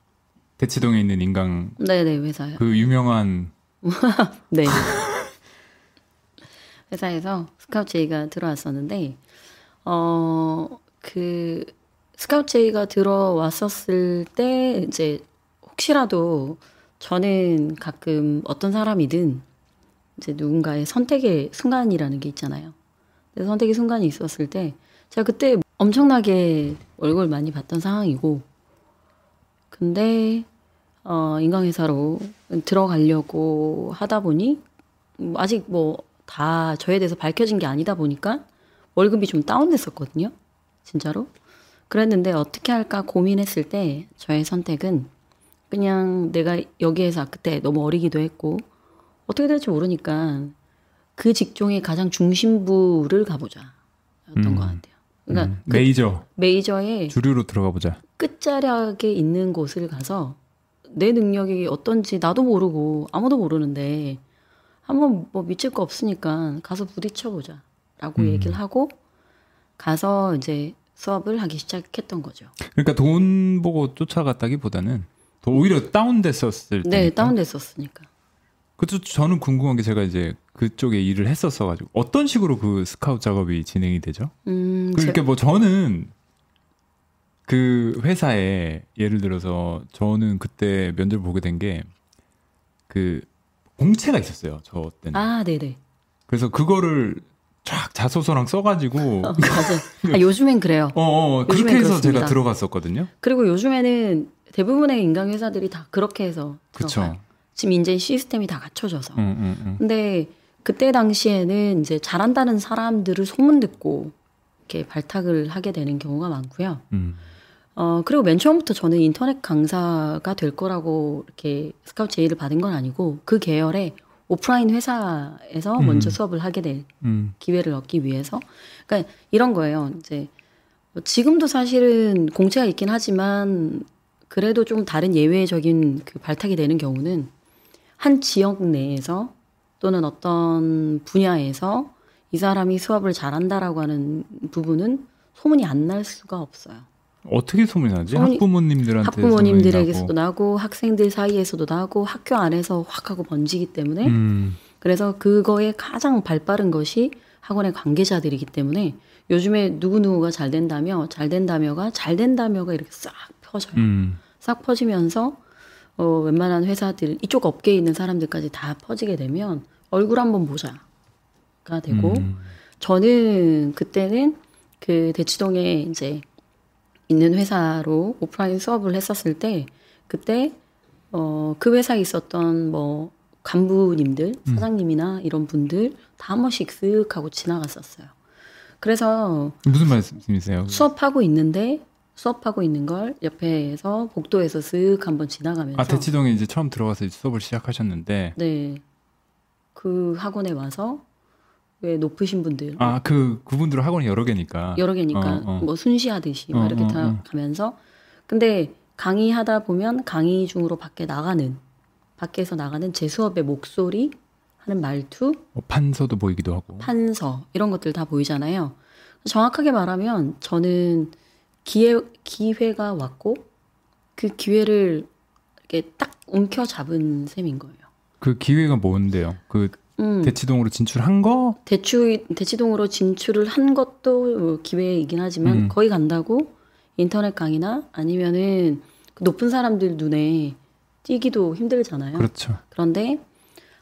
대치동에 있는 인강 네네, 회사요. 그 유명한 *laughs* 네. 회사에서 스카우트 제의가 들어왔었는데, 어, 그, 스카우트 제의가 들어왔었을 때, 이제, 혹시라도 저는 가끔 어떤 사람이든 이제 누군가의 선택의 순간이라는 게 있잖아요. 근데 선택의 순간이 있었을 때, 제가 그때 엄청나게 얼굴 많이 봤던 상황이고, 근데, 어, 인강회사로 들어가려고 하다 보니, 음, 아직 뭐 다 저에 대해서 밝혀진 게 아니다 보니까 월급이 좀 다운됐었거든요. 진짜로. 그랬는데 어떻게 할까 고민했을 때 저의 선택은 그냥 내가 여기에서 그때 너무 어리기도 했고 어떻게 될지 모르니까 그 직종의 가장 중심부를 가보자. 였던 음. 것 같아요. 그러니까 음, 그 메이저 메이저의 주류로 들어가 보자. 끝자락에 있는 곳을 가서 내 능력이 어떤지 나도 모르고 아무도 모르는데 한번 뭐 미칠 거 없으니까 가서 부딪혀 보자 라고 음. 얘기를 하고 가서 이제 수업을 하기 시작했던 거죠. 그러니까 돈 보고 쫓아갔다기보다는 더 오히려 다운됐었을 때. 네, 다운됐었으니까. 그쵸 저는 궁금한 게 제가 이제 그쪽에 일을 했었어 가지고 어떤 식으로 그 스카우트 작업이 진행이 되죠? 음, 그러니까 뭐 저는 그 회사에 예를 들어서 저는 그때 면접 보게 된 게 그 공채가 있었어요. 저 제, 때는. 아, 네네. 그래서 그거를 쫙 자소서랑 써가지고 어, 맞아요. 아, 요즘엔 그래요. 어, 어 그렇게 요즘엔 해서 그렇습니다. 제가 들어갔었거든요. 그리고 요즘에는 대부분의 인강 회사들이 다 그렇게 해서 그렇죠. 지금 이제 시스템이 다 갖춰져서. 응, 응, 응. 근데 그때 당시에는 이제 잘한다는 사람들을 소문 듣고 이렇게 발탁을 하게 되는 경우가 많고요. 음. 어, 그리고 맨 처음부터 저는 인터넷 강사가 될 거라고 이렇게 스카우트 제의를 받은 건 아니고 그 계열의 오프라인 회사에서 음. 먼저 수업을 하게 될 음. 기회를 얻기 위해서. 그러니까 이런 거예요. 이제 뭐 지금도 사실은 공채가 있긴 하지만 그래도 좀 다른 예외적인 그 발탁이 되는 경우는 한 지역 내에서 또는 어떤 분야에서 이 사람이 수업을 잘한다라고 하는 부분은 소문이 안 날 수가 없어요. 어떻게 소문이 나지? 학부모님들한테 학부모님들에게서도 소문이 나고 학생들 사이에서도 나고 학교 안에서 확 하고 번지기 때문에 나고. 음. 그래서 그거에 가장 발빠른 것이 학원의 관계자들이기 때문에 요즘에 누구누구가 잘 된다며 잘 된다며가 잘 된다며가 이렇게 싹 퍼져요. 음. 싹 퍼지면서 어, 웬만한 회사들 이쪽 업계에 있는 사람들까지 다 퍼지게 되면 얼굴 한번 보자가 되고 음. 저는 그때는 그 대치동에 이제 있는 회사로 오프라인 수업을 했었을 때 그때 어 그 회사에 있었던 뭐 간부님들 사장님이나 이런 분들 다 한 번씩 쓱 하고 지나갔었어요. 그래서 무슨 말씀이세요? 수업하고 있는데 수업하고 있는 걸 옆에서 복도에서 쓱 한번 지나가면서 아 대치동에 이제 처음 들어가서 이제 수업을 시작하셨는데 네. 그 학원에 와서 왜 높으신 분들 아 그 그분들 학원이 여러 개니까 여러 개니까 어, 어. 뭐 순시하듯이 막 어, 이렇게 어, 다 어. 가면서 근데 강의하다 보면 강의 중으로 밖에 나가는 밖에서 나가는 제 수업의 목소리 하는 말투 뭐 판서도 보이기도 하고 판서 이런 것들 다 보이잖아요. 정확하게 말하면 저는 기회 기회가 왔고 그 기회를 이렇게 딱 움켜 잡은 셈인 거예요. 그 기회가 뭔데요? 그 음, 대치동으로 진출한 거? 대추 대치동으로 진출을 한 것도 기회이긴 하지만 음. 거기 간다고 인터넷 강의나 아니면은 그 높은 사람들 눈에 띄기도 힘들잖아요. 그렇죠. 그런데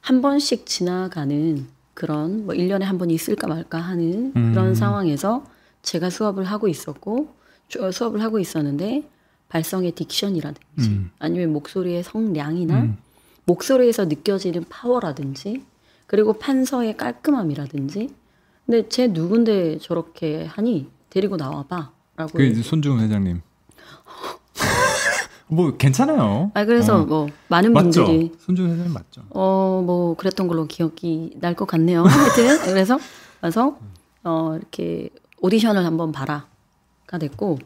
한 번씩 지나가는 그런 뭐 1년에 한 번 있을까 말까 하는 음. 그런 상황에서 제가 수업을 하고 있었고 주- 수업을 하고 있었는데 발성의 diction이라든지 음. 아니면 목소리의 성량이나 음. 목소리에서 느껴지는 파워라든지 그리고 판서의 깔끔함이라든지 근데 쟤 누군데 저렇게 하니 데리고 나와봐 라고 그게 이제 손주은 회장님. 뭐 괜찮아요. 아 그래서 어. 뭐 많은 맞죠? 분들이 손주은 회장님 맞죠? 어뭐 그랬던 걸로 기억이 날 것 같네요. 하여튼 *laughs* 그래서 와서 어 이렇게 오디션을 한번 봐라가 됐고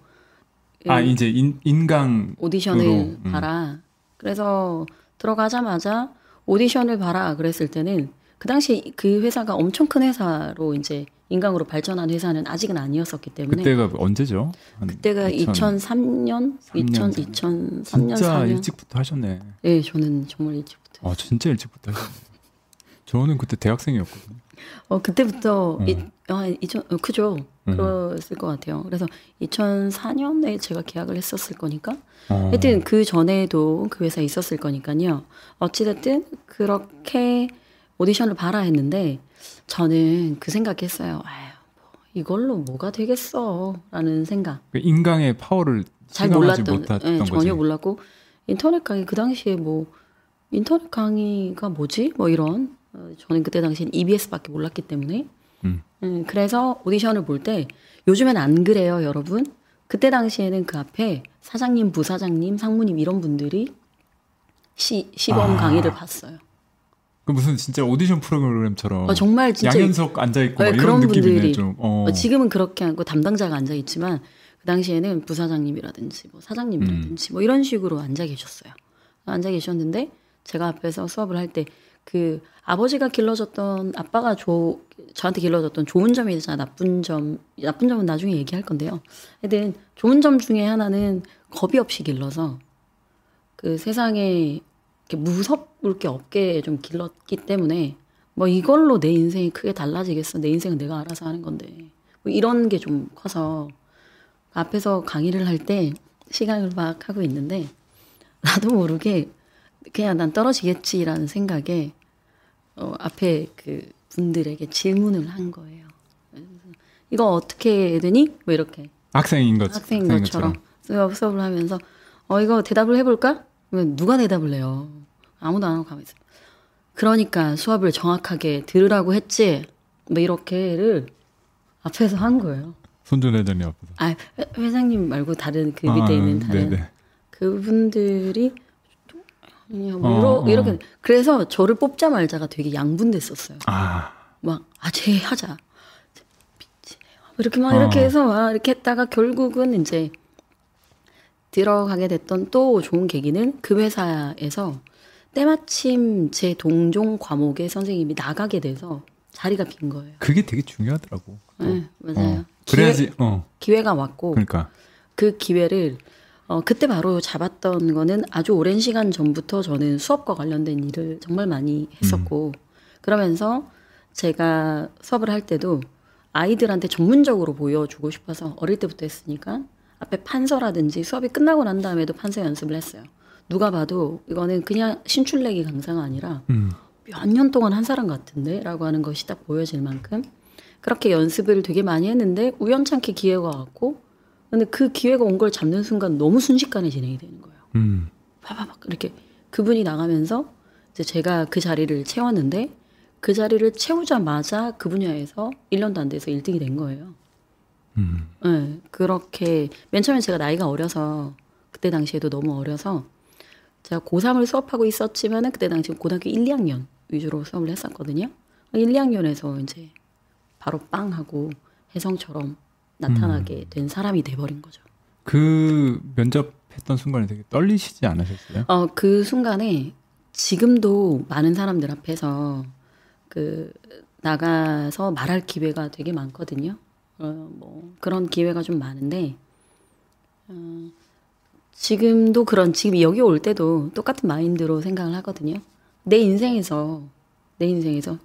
아 음, 이제 인, 인강 오디션을 음. 봐라. 그래서 들어가자마자 오디션을 봐라 그랬을 때는 그 당시 그 회사가 엄청 큰 회사로 이제 인강으로 발전한 회사는 아직은 아니었었기 때문에 그때가 언제죠? 한 그때가 2000 2003년, 2000, 2000, 2003년, 진짜 4년. 일찍부터 하셨네. 네, 저는 정말 일찍부터. 아 진짜 일찍부터 하셨네. 저는 그때 대학생이었거든요. 어 그때부터 음. 이, 아, 2000, 어, 그죠. 음. 그랬을 것 같아요. 그래서 2004년에 제가 계약을 했었을 거니까. 어. 하여튼 그 전에도 그 회사에 있었을 거니까요. 어찌 됐든 그렇게 오디션을 봐라 했는데 저는 그 생각했어요. 아유, 뭐 이걸로 뭐가 되겠어. 라는 생각. 그 인강의 파워를 잘 몰랐던, 예, 거지. 전혀 몰랐고 인터넷 강의 그 당시에 뭐 인터넷 강의가 뭐지? 뭐 이런 어, 저는 그때 당시엔 EBS밖에 몰랐기 때문에 음. 음, 그래서 오디션을 볼 때 요즘엔 안 그래요, 여러분. 그때 당시에는 그 앞에 사장님, 부사장님, 상무님 이런 분들이 시, 시범 아. 강의를 봤어요. 그 무슨 진짜 오디션 프로그램처럼 어, 정말 진짜 양현석 앉아 있고 네, 이런 그런 느낌이네. 좀. 어. 어, 지금은 그렇게 하고 담당자가 앉아 있지만 그 당시에는 부사장님이라든지 뭐 사장님이라든지 뭐 이런 식으로 앉아 계셨어요. 앉아 계셨는데 제가 앞에서 수업을 할 때 그 아버지가 길러줬던 아빠가 조, 저한테 길러줬던 좋은 점이 있잖아 나쁜 점 나쁜 점은 나중에 얘기할 건데요. 하여튼 좋은 점 중에 하나는 겁이 없이 길러서 그 세상에 무섭을 게 없게 좀 길렀기 때문에 뭐 이걸로 내 인생이 크게 달라지겠어 내 인생은 내가 알아서 하는 건데 뭐 이런 게 좀 커서 앞에서 강의를 할 때 시간을 막 하고 있는데 나도 모르게 그냥 난 떨어지겠지라는 생각에 어, 앞에 그 분들에게 질문을 한 거예요. 이거 어떻게 되니? 뭐 이렇게 학생인 것 학생인 것처럼 수업, 수업을 하면서 어 이거 대답을 해볼까? 누가 대답을 해요? 아무도 안 하고 가만히 있어. 그러니까 수업을 정확하게 들으라고 했지. 뭐 이렇게를 앞에서 한 거예요. 손준 회장님 앞에서. 아 회- 회장님 말고 다른 그 밑에 있는 다른 아, 네네. 그분들이 그냥 뭐 어, 이러- 어. 이렇게 그래서 저를 뽑자 말자가 되게 양분됐었어요. 아, 막 아쟤 하자 미치네요. 이렇게 막 어. 이렇게 해서 막 이렇게 했다가 결국은 이제 들어가게 됐던 또 좋은 계기는 그 회사에서 때마침 제 동종 과목의 선생님이 나가게 돼서 자리가 빈 거예요. 그게 되게 중요하더라고. 네, 맞아요. 어, 그래야지. 어, 기회, 가 왔고 그러니까. 그 기회를 어, 그때 바로 잡았던 거는 아주 오랜 시간 전부터 저는 수업과 관련된 일을 정말 많이 했었고 그러면서 제가 수업을 할 때도 아이들한테 전문적으로 보여주고 싶어서 어릴 때부터 했으니까 앞에 판서라든지 수업이 끝나고 난 다음에도 판서 연습을 했어요. 누가 봐도 이거는 그냥 신출내기 강사가 아니라 음. 몇년 동안 한 사람 같은데? 라고 하는 것이 딱 보여질 만큼 그렇게 연습을 되게 많이 했는데 우연찮게 기회가 왔고 근데 그 기회가 온 걸 잡는 순간 너무 순식간에 진행이 되는 거예요. 음. 파파박 이렇게 그분이 나가면서 이제 제가 그 자리를 채웠는데 그 자리를 채우자마자 그 분야에서 1년도 안 돼서 1등이 된 거예요. 음. 네, 그렇게 맨 처음에 제가 나이가 어려서 그때 당시에도 너무 어려서 제가 고3을 수업하고 있었지만은 그때 당시 고등학교 1, 2학년 위주로 수업을 했었거든요. 1, 2학년에서 이제 바로 빵 하고 혜성처럼 나타나게 된 사람이 돼버린 거죠. 그 면접했던 순간에 되게 떨리시지 않으셨어요? 어, 그 순간에 지금도 많은 사람들 앞에서 그 나가서 말할 기회가 되게 많거든요. 어, 뭐 그런 기회가 좀 많은데 어, 지금도 그런 지금 여기 올 때도 똑같은 마인드로 생각을 하거든요. 내 인생에서 내 인생에서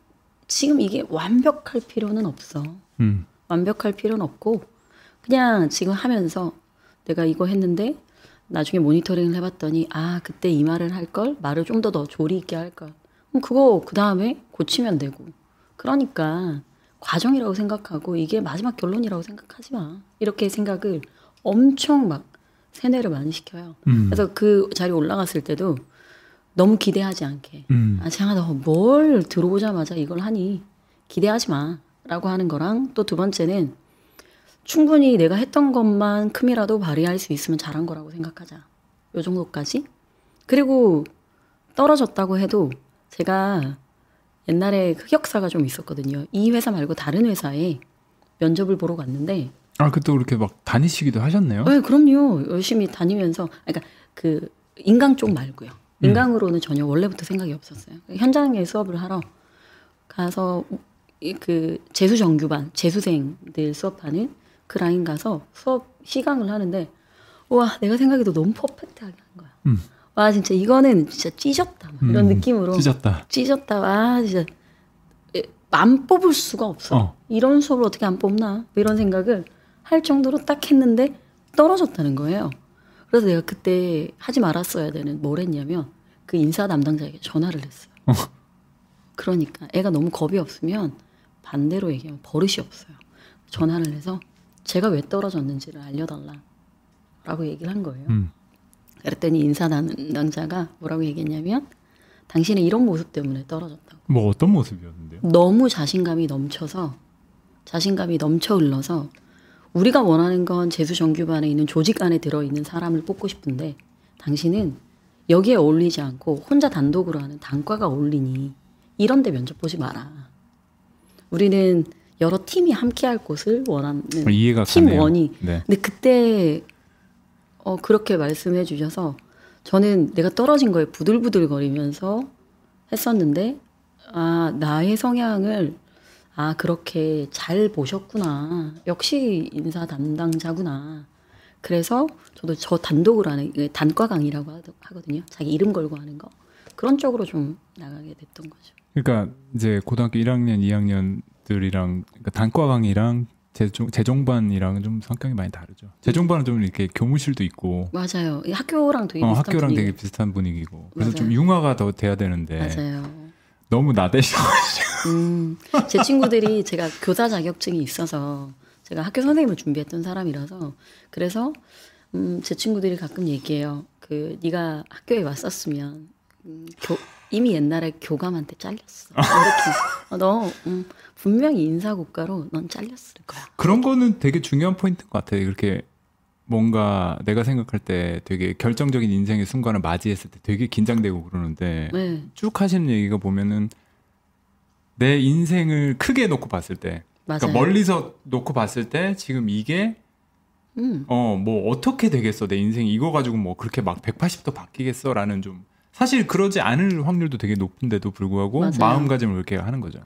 지금 이게 완벽할 필요는 없어. 음. 완벽할 필요는 없고 그냥 지금 하면서 내가 이거 했는데 나중에 모니터링을 해봤더니 아 그때 이 말을 할 걸 말을 좀 더 더 조리 있게 할 걸. 그럼 그거 그 다음에 고치면 되고. 그러니까 과정이라고 생각하고 이게 마지막 결론이라고 생각하지 마. 이렇게 생각을 엄청 막 세뇌를 많이 시켜요. 음. 그래서 그 자리 에 올라갔을 때도 너무 기대하지 않게 음. 아, 장아, 너 뭘 들어오자마자 이걸 하니? 기대하지 마. 라고 하는 거랑 또 두 번째는 충분히 내가 했던 것만큼이라도 발휘할 수 있으면 잘한 거라고 생각하자. 요 정도까지. 그리고 떨어졌다고 해도 제가 옛날에 흑역사가 좀 있었거든요. 이 회사 말고 다른 회사에 면접을 보러 갔는데 아, 그때 그렇게 막 다니시기도 하셨네요? 네, 그럼요. 열심히 다니면서, 그러니까 그 인강 쪽 말고요. 인강으로는 전혀 원래부터 생각이 없었어요. 현장에 수업을 하러 가서 이그 재수 정규반 재수생들 수업하는 그 라인 가서 수업 시강을 하는데 와 내가 생각해도 너무 퍼펙트하게 한 거야. 음. 와 진짜 이거는 진짜 찢었다 막 이런 음, 느낌으로 찢었다. 찢었다. 와 진짜 에, 안 뽑을 수가 없어. 어. 이런 수업을 어떻게 안 뽑나? 뭐 이런 생각을 할 정도로 딱 했는데 떨어졌다는 거예요. 그래서 내가 그때 하지 말았어야 되는 뭘 했냐면 그 인사 담당자에게 전화를 했어요. 어. 그러니까 애가 너무 겁이 없으면 반대로 얘기하면 버릇이 없어요. 전화를 해서 제가 왜 떨어졌는지를 알려달라 라고 얘기를 한 거예요. 음. 그랬더니 인사 담당자가 뭐라고 얘기했냐면 당신의 이런 모습 때문에 떨어졌다고. 뭐 어떤 모습이었는데요? 너무 자신감이 넘쳐서 자신감이 넘쳐 흘러서 우리가 원하는 건 재수 정규반에 있는 조직 안에 들어 있는 사람을 뽑고 싶은데 당신은 여기에 어울리지 않고 혼자 단독으로 하는 단과가 어울리니 이런 데 면접 보지 마라. 우리는 여러 팀이 함께 할 곳을 원하는 어, 이해가 가네요. 팀원이 네. 근데 그때 어 그렇게 말씀해 주셔서 저는 내가 떨어진 거에 부들부들거리면서 했었는데 아 나의 성향을 아 그렇게 잘 보셨구나. 역시 인사 담당자구나. 그래서 저도 저 단독으로 하는 단과 강의라고 하거든요. 자기 이름 걸고 하는 거. 그런 쪽으로 좀 나가게 됐던 거죠. 그러니까 이제 고등학교 1학년, 2학년들이랑 그러니까 단과 강의랑 재종, 재종반이랑 좀 성격이 많이 다르죠. 재종반은 좀 이렇게 교무실도 있고 맞아요 이 학교랑 되게 어, 비슷한 학교랑 분위기. 되게 비슷한 분위기고 그래서 맞아요. 좀 융화가 더 돼야 되는데 맞아요 너무 나대셔. 음, 제 친구들이 제가 교사 자격증이 있어서 제가 학교 선생님을 준비했던 사람이라서 그래서 음, 제 친구들이 가끔 얘기해요. 그 네가 학교에 왔었으면 음, 교, 이미 옛날에 교감한테 잘렸어. 이렇게 어, 너 음, 분명히 인사고과로 넌 잘렸을 거야. 그런 거는 되게 중요한 포인트인 것 같아요. 이렇게 뭔가 내가 생각할 때 되게 결정적인 인생의 순간을 맞이했을 때 되게 긴장되고 그러는데 네, 쭉 하시는 얘기가 보면은 내 인생을 크게 놓고 봤을 때. 그러니까 멀리서 놓고 봤을 때 지금 이게 음, 어뭐 어떻게 되겠어 내 인생이 이거 가지고 뭐 그렇게 막 180도 바뀌겠어라는 좀 사실 그러지 않을 확률도 되게 높은데도 불구하고 맞아요. 마음가짐을 그렇게 하는 거죠.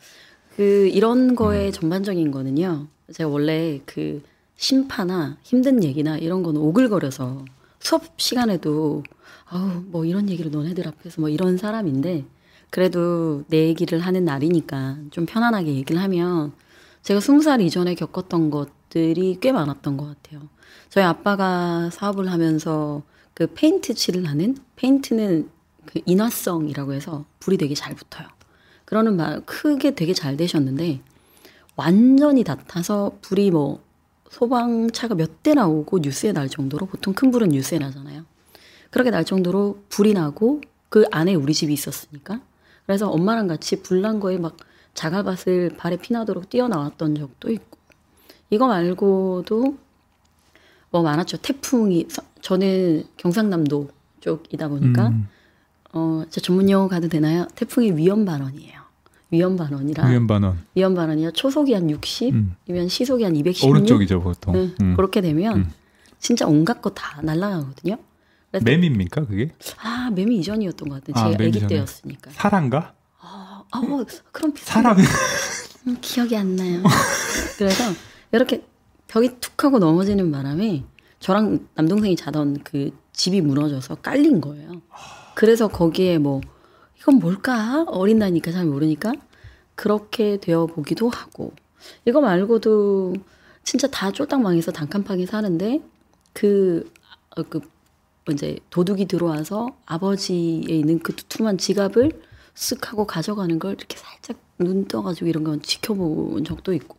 그 이런 음. 거의 전반적인 거는요. 제가 원래 그 심파나 힘든 얘기나 이런 거는 오글거려서 수업 시간에도 아우 뭐 이런 얘기를 너네들 앞에서 뭐 이런 사람인데 그래도 내 얘기를 하는 날이니까 좀 편안하게 얘기를 하면 제가 스무 살 이전에 겪었던 것들이 꽤 많았던 것 같아요. 저희 아빠가 사업을 하면서 그 페인트 칠을 하는 페인트는 그 인화성이라고 해서 불이 되게 잘 붙어요. 그러는 말 크게 되게 잘 되셨는데 완전히 다 타서 불이 뭐 소방차가 몇 대 나오고 뉴스에 날 정도로 보통 큰 불은 뉴스에 나잖아요. 그렇게 날 정도로 불이 나고 그 안에 우리 집이 있었으니까 그래서 엄마랑 같이 불 난 거에 막 자갈밭을 발에 피나도록 뛰어나왔던 적도 있고 이거 말고도 뭐 많았죠. 태풍이 서- 저는 경상남도 쪽이다 보니까 음, 어, 제 전문 용어 가도 되나요? 태풍의 위험 반원이에요. 위험 반원이라 의원 반원 위험 반원이라 초속이 한 60이면 음. 시속이 한 216. 오른쪽이죠 보통. 네, 음. 그렇게 되면 음. 진짜 온갖 거 다 날아가거든요. 매미입니까 그게? 아 매미 이전이었던 것 같아요. 아, 제 매미 아기. 때였으니까. 사람가? 아, 어, 그럼 비슷한 사람이 *laughs* 음, 기억이 안 나요. 그래서 이렇게 벽이 툭 하고 넘어지는 바람에 저랑 남동생이 자던 그 집이 무너져서 깔린 거예요. 그래서 거기에 뭐 이건 뭘까? 어린 나이니까 잘 모르니까. 그렇게 되어 보기도 하고. 이거 말고도 진짜 다 쫄딱 망해서 단칸방에 사는데 그, 어, 그 이제 도둑이 들어와서 아버지에 있는 그 두툼한 지갑을 쓱 하고 가져가는 걸 이렇게 살짝 눈 떠가지고 이런 건 지켜본 적도 있고.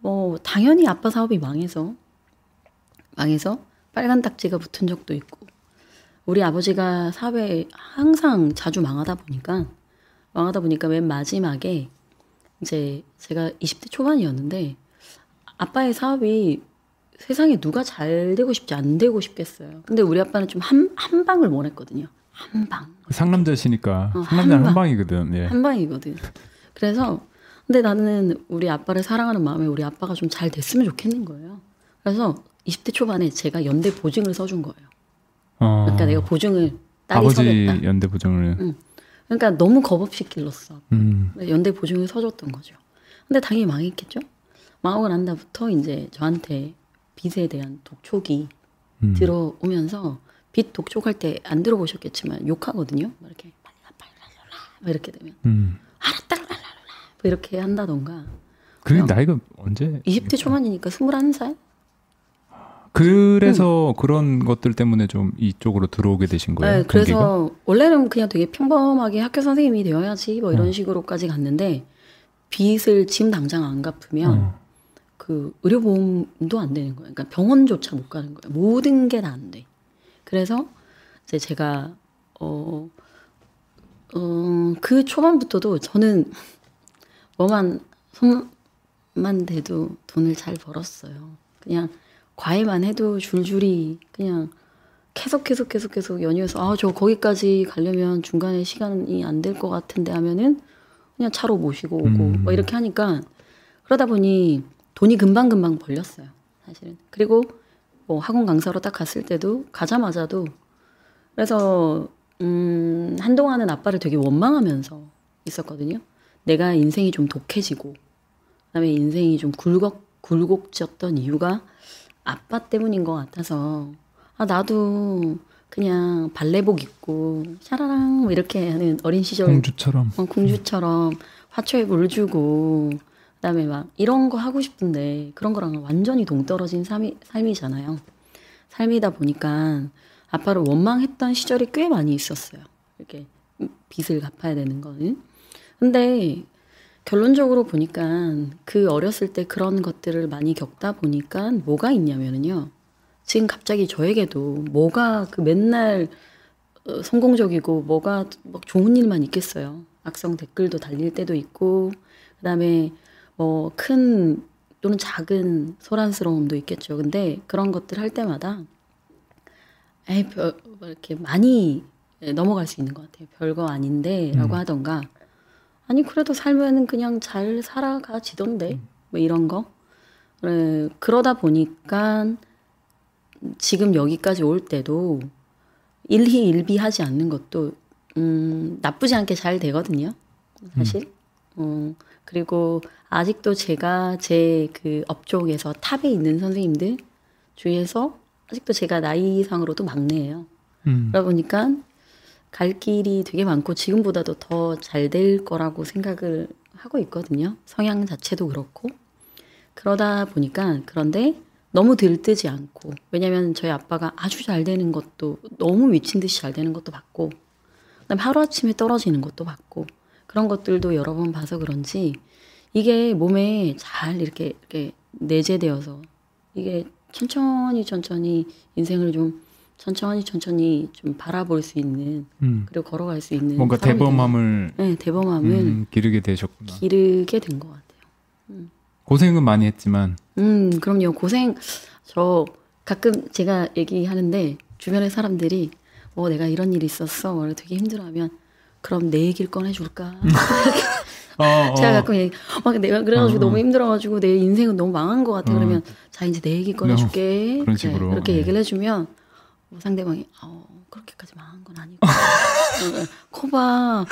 뭐 당연히 아빠 사업이 망해서 망해서 빨간 딱지가 붙은 적도 있고 우리 아버지가 사업에 항상 자주 망하다 보니까 망하다 보니까 맨 마지막에 이제 제가 20대 초반이었는데 아빠의 사업이 세상에 누가 잘 되고 싶지 안 되고 싶겠어요. 근데 우리 아빠는 좀 한 한 방을 원했거든요. 한 방. 상남자시니까 어, 상남자는 한한 방. 방이거든. 예. 한 방이거든. 그래서 근데 나는 우리 아빠를 사랑하는 마음에 우리 아빠가 좀 잘 됐으면 좋겠는 거예요. 그래서 20대 초반에 제가 연대 보증을 써준 거예요. 어, 그러니까 내가 보증을 딸이 아버지 서겠다. 연대 보증을. 그러니까 너무 겁 없이 길렀어. 음. 연대 보증을 서줬던 거죠. 근데 당연히 망했겠죠. 망하고 난 다부터 이제 저한테 빚에 대한 독촉이 음. 들어오면서 빚 독촉할 때 안 들어보셨겠지만 욕하거든요. 막 이렇게 빨라 빨라라 막 이렇게 되면 음. 알았다 뭐 이렇게 한다던가 그게 나이가 언제? 20대 초반이니까 21살? 그래서 그런 것들 때문에 좀 이쪽으로 들어오게 되신 거예요. 네? 그래서 원래는 그냥 되게 평범하게 학교 선생님이 되어야지 뭐 이런 어. 식으로까지 갔는데 빚을 지금 당장 안 갚으면 어. 그 의료보험도 안 되는 거예요. 그러니까 병원조차 못 가는 거예요. 모든 게 다 안 돼. 그래서 이제 제가 어, 어, 그 초반부터도 저는 *laughs* 뭐만 손만 대도 돈을 잘 벌었어요. 그냥 과외만 해도 줄줄이 그냥 계속 계속 계속 계속 연이어서 아 저 거기까지 가려면 중간에 시간이 안 될 것 같은데 하면은 그냥 차로 모시고 오고 음. 뭐 이렇게 하니까 그러다 보니 돈이 금방 금방 벌렸어요 사실은 그리고 뭐 학원 강사로 딱 갔을 때도 가자마자도 그래서 음, 한동안은 아빠를 되게 원망하면서 있었거든요. 내가 인생이 좀 독해지고 그다음에 인생이 좀 굴곡 굴곡졌던 이유가 아빠 때문인 것 같아서 아 나도 그냥 발레복 입고 샤라랑 뭐 이렇게 하는 어린 시절 공주처럼 어, 공주처럼 화초에 물 주고 그다음에 막 이런 거 하고 싶은데 그런 거랑 완전히 동떨어진 삶이, 삶이잖아요. 삶이다 보니까 아빠를 원망했던 시절이 꽤 많이 있었어요. 이렇게 빚을 갚아야 되는 거는. 근데 결론적으로 보니까 그 어렸을 때 그런 것들을 많이 겪다 보니까 뭐가 있냐면은요. 지금 갑자기 저에게도 뭐가 그 맨날 어, 성공적이고 뭐가 막 좋은 일만 있겠어요. 악성 댓글도 달릴 때도 있고 그 다음에 뭐 큰 또는 작은 소란스러움도 있겠죠. 근데 그런 것들 할 때마다 에이 별, 뭐 이렇게 많이 넘어갈 수 있는 것 같아요. 별거 아닌데 라고 음. 하던가 아니 그래도 살면은 그냥 잘 살아가지던데 뭐 이런 거 에, 그러다 보니까 지금 여기까지 올 때도 일희일비하지 않는 것도 음, 나쁘지 않게 잘 되거든요. 사실. 어, 그리고 아직도 제가 제 그 업종에서 탑에 있는 선생님들 중에서 아직도 제가 나이 상으로도 막내예요. 음. 그러다 보니까 갈 길이 되게 많고 지금보다도 더 잘 될 거라고 생각을 하고 있거든요. 성향 자체도 그렇고. 그러다 보니까 그런데 너무 들뜨지 않고 왜냐면 저희 아빠가 아주 잘 되는 것도 너무 미친 듯이 잘 되는 것도 봤고 그다음에 하루아침에 떨어지는 것도 봤고 그런 것들도 여러 번 봐서 그런지 이게 몸에 잘 이렇게 이렇게 내재되어서 이게 천천히 천천히 인생을 좀 천천히 천천히 좀 바라볼 수 있는 음. 그리고 걸어갈 수 있는 뭔가 대범함을 된- 네 대범함을 음, 기르게 되셨구나. 기르게 된 것 같아요. 고생은 많이 했지만 음, 그럼요. 고생, 저 가끔 제가 얘기하는데 주변의 사람들이 어, 내가 이런 일이 있었어. 뭐 되게 힘들어하면 그럼 내 얘기를 꺼내줄까? *laughs* 어, 어. 제가 가끔 얘기, 막 내가 그래가지고 어, 어. 너무 힘들어가지고 내 인생은 너무 망한 것 같아. 어. 그러면 자, 이제 내 얘기 꺼내줄게. 그런 네, 식으로, 그렇게 예. 얘기를 해주면 뭐 상대방이 어, 그렇게까지 망한 건 아니고. 어, *laughs* 커봐.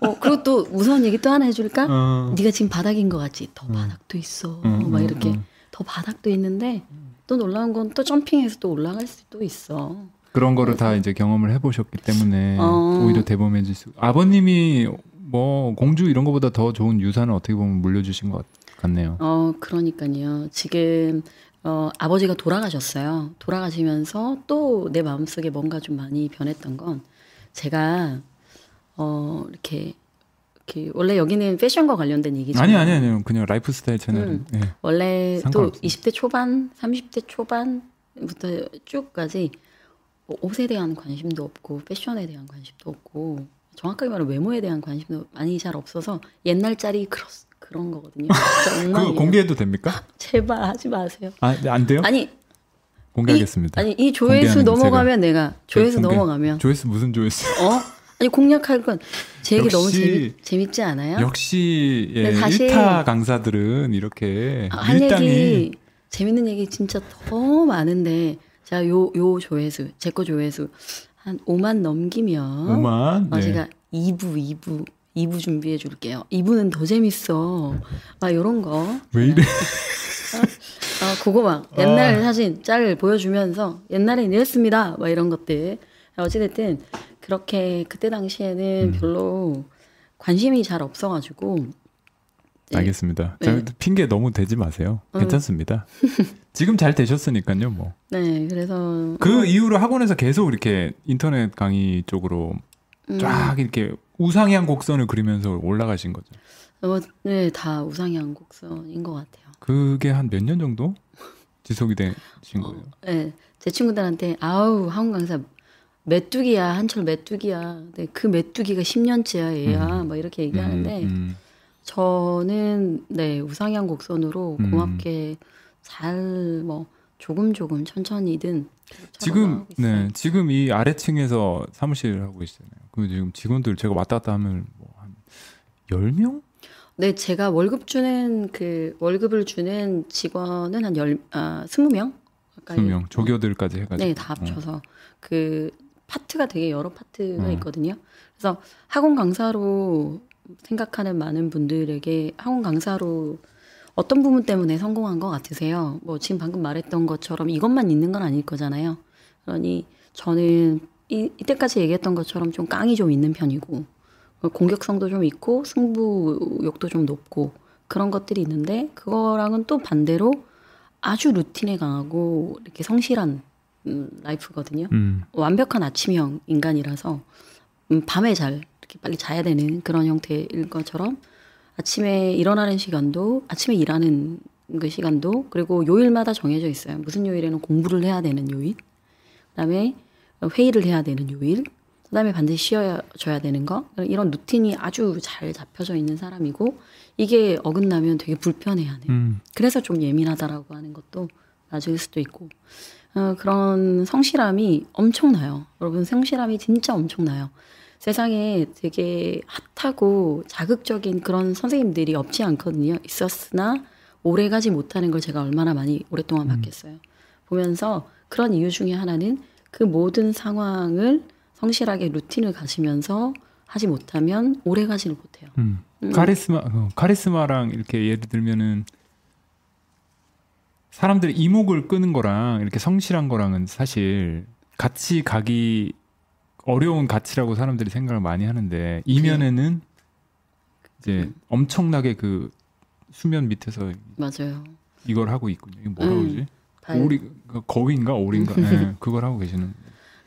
어, 그리고 또 무서운 얘기 또 하나 해줄까? 어. 네가 지금 바닥인 것 같지? 더 바닥도 있어. 음, 막 음, 이렇게 음. 더 바닥도 있는데 또 놀라운 건 또 점핑해서 또 올라갈 수도 있어. 그런 거를 다 이제 경험을 해보셨기 때문에 어. 오히려 대범해질 수. 아버님이 뭐 공주 이런 거보다 더 좋은 유산을 어떻게 보면 물려주신 것 같네요. 어, 그러니까요. 지금 어, 아버지가 돌아가셨어요. 돌아가시면서 또 내 마음속에 뭔가 좀 많이 변했던 건 제가 어, 이렇게 이렇게 원래 여기는 패션과 관련된 얘기죠. 아니 아니 아니요 그냥 라이프 스타일 채널은 음. 예. 원래 또 상관없어요. 20대 초반, 30대 초반부터 쭉까지 뭐 옷에 대한 관심도 없고 패션에 대한 관심도 없고 정확하게 말하면 외모에 대한 관심도 많이 잘 없어서 옛날 짤이 그런 그런 거거든요. 엉망이에요. 공개해도 됩니까? *laughs* 제발 하지 마세요. 아, 네, 안 돼요? 아니 공개하겠습니다. 이, 아니 이 조회수 넘어가면 내가 조회수 공개. 넘어가면 조회수 무슨 조회수? 어 아니 공략할 건 제 얘기 너무 재미, 재밌지 않아요? 역시 예, 사실- 일타 강사들은 이렇게 아, 할 얘기 재밌는 얘기 진짜 더 많은데 자요요 조회수 제 거 조회수 한 5만 넘기면 오만. 어, 네. 제가 2부 2부 2부 준비해 줄게요. 2부는 더 재밌어. 막 요런 거. 왜 이래? 아, 그거 막 옛날 사진 짤 보여주면서 옛날엔 이랬습니다. 막 이런 것들. 어찌됐든 그렇게 그때 당시에는 음. 별로 관심이 잘 없어가지고 네. 알겠습니다. 네. 자, 핑계 너무 대지 마세요. 음. 괜찮습니다. 지금 잘 되셨으니까요, 뭐. 네 그래서 그 이후로 학원에서 계속 이렇게 인터넷 강의 쪽으로 음, 쫙 이렇게 우상향 곡선을 그리면서 올라가신 거죠. 어, 네, 다 우상향 곡선인 것 같아요. 그게 한 몇 년 정도 지속이 되신 거예요. 네, 제 친구들한테 아우 학원 강사 메뚜기야 한철 메뚜기야. 네, 그 메뚜기가 10년째야 얘야. 막 이렇게 얘기하는데 음, 음. 저는 네 우상향 곡선으로 음. 고맙게 잘 뭐 조금 조금 천천히든 지금 있어요. 네 지금 이 아래층에서 사무실을 하고 계시잖아요. 그 지금 직원들 제가 왔다 갔다 하면 뭐한 10명? 네, 제가 월급 주는 그 월급을 주는 직원은 한 열, 아, 20명 가까이. 20명 조교들까지 해 가지고 네, 다 합쳐서 그 파트가 되게 여러 파트가 음. 있거든요. 그래서 학원 강사로 생각하는 많은 분들에게 학원 강사로 어떤 부분 때문에 성공한 것 같으세요? 뭐 지금 방금 말했던 것처럼 이것만 있는 건 아닐 거잖아요. 그러니 저는 이, 이때까지 얘기했던 것처럼 좀 깡이 좀 있는 편이고 공격성도 좀 있고 승부욕도 좀 높고 그런 것들이 있는데 그거랑은 또 반대로 아주 루틴에 강하고 이렇게 성실한 음, 라이프거든요. 음. 완벽한 아침형 인간이라서 음, 밤에 잘 이렇게 빨리 자야 되는 그런 형태일 것처럼 아침에 일어나는 시간도 아침에 일하는 그 시간도 그리고 요일마다 정해져 있어요. 무슨 요일에는 공부를 해야 되는 요일, 그다음에 회의를 해야 되는 요일, 그 다음에 반드시 쉬어줘야 되는 거 이런 루틴이 아주 잘 잡혀져 있는 사람이고 이게 어긋나면 되게 불편해하는. 음. 그래서 좀 예민하다라고 하는 것도 맞을 수도 있고 어, 그런 성실함이 엄청나요. 여러분 성실함이 진짜 엄청나요. 세상에 되게 핫하고 자극적인 그런 선생님들이 없지 않거든요. 있었으나 오래 가지 못하는 걸 제가 얼마나 많이 오랫동안 봤겠어요. 보면서 그런 이유 중에 하나는 그 모든 상황을 성실하게 루틴을 가시면서 하지 못하면 오래 가지를 못해요. 음. 카리스마 어, 카리스마랑 이렇게 예를 들면은 사람들이 이목을 끄는 거랑 이렇게 성실한 거랑은 사실 같이 가기 어려운 가치라고 사람들이 생각을 많이 하는데 이면에는 이제 엄청나게 그 수면 밑에서 맞아요. 이걸 하고 있군요. 이거 뭐라 음, 그러지? 발- 오리 그 거위인가 오리인가? *laughs* 네, 그걸 하고 계시는.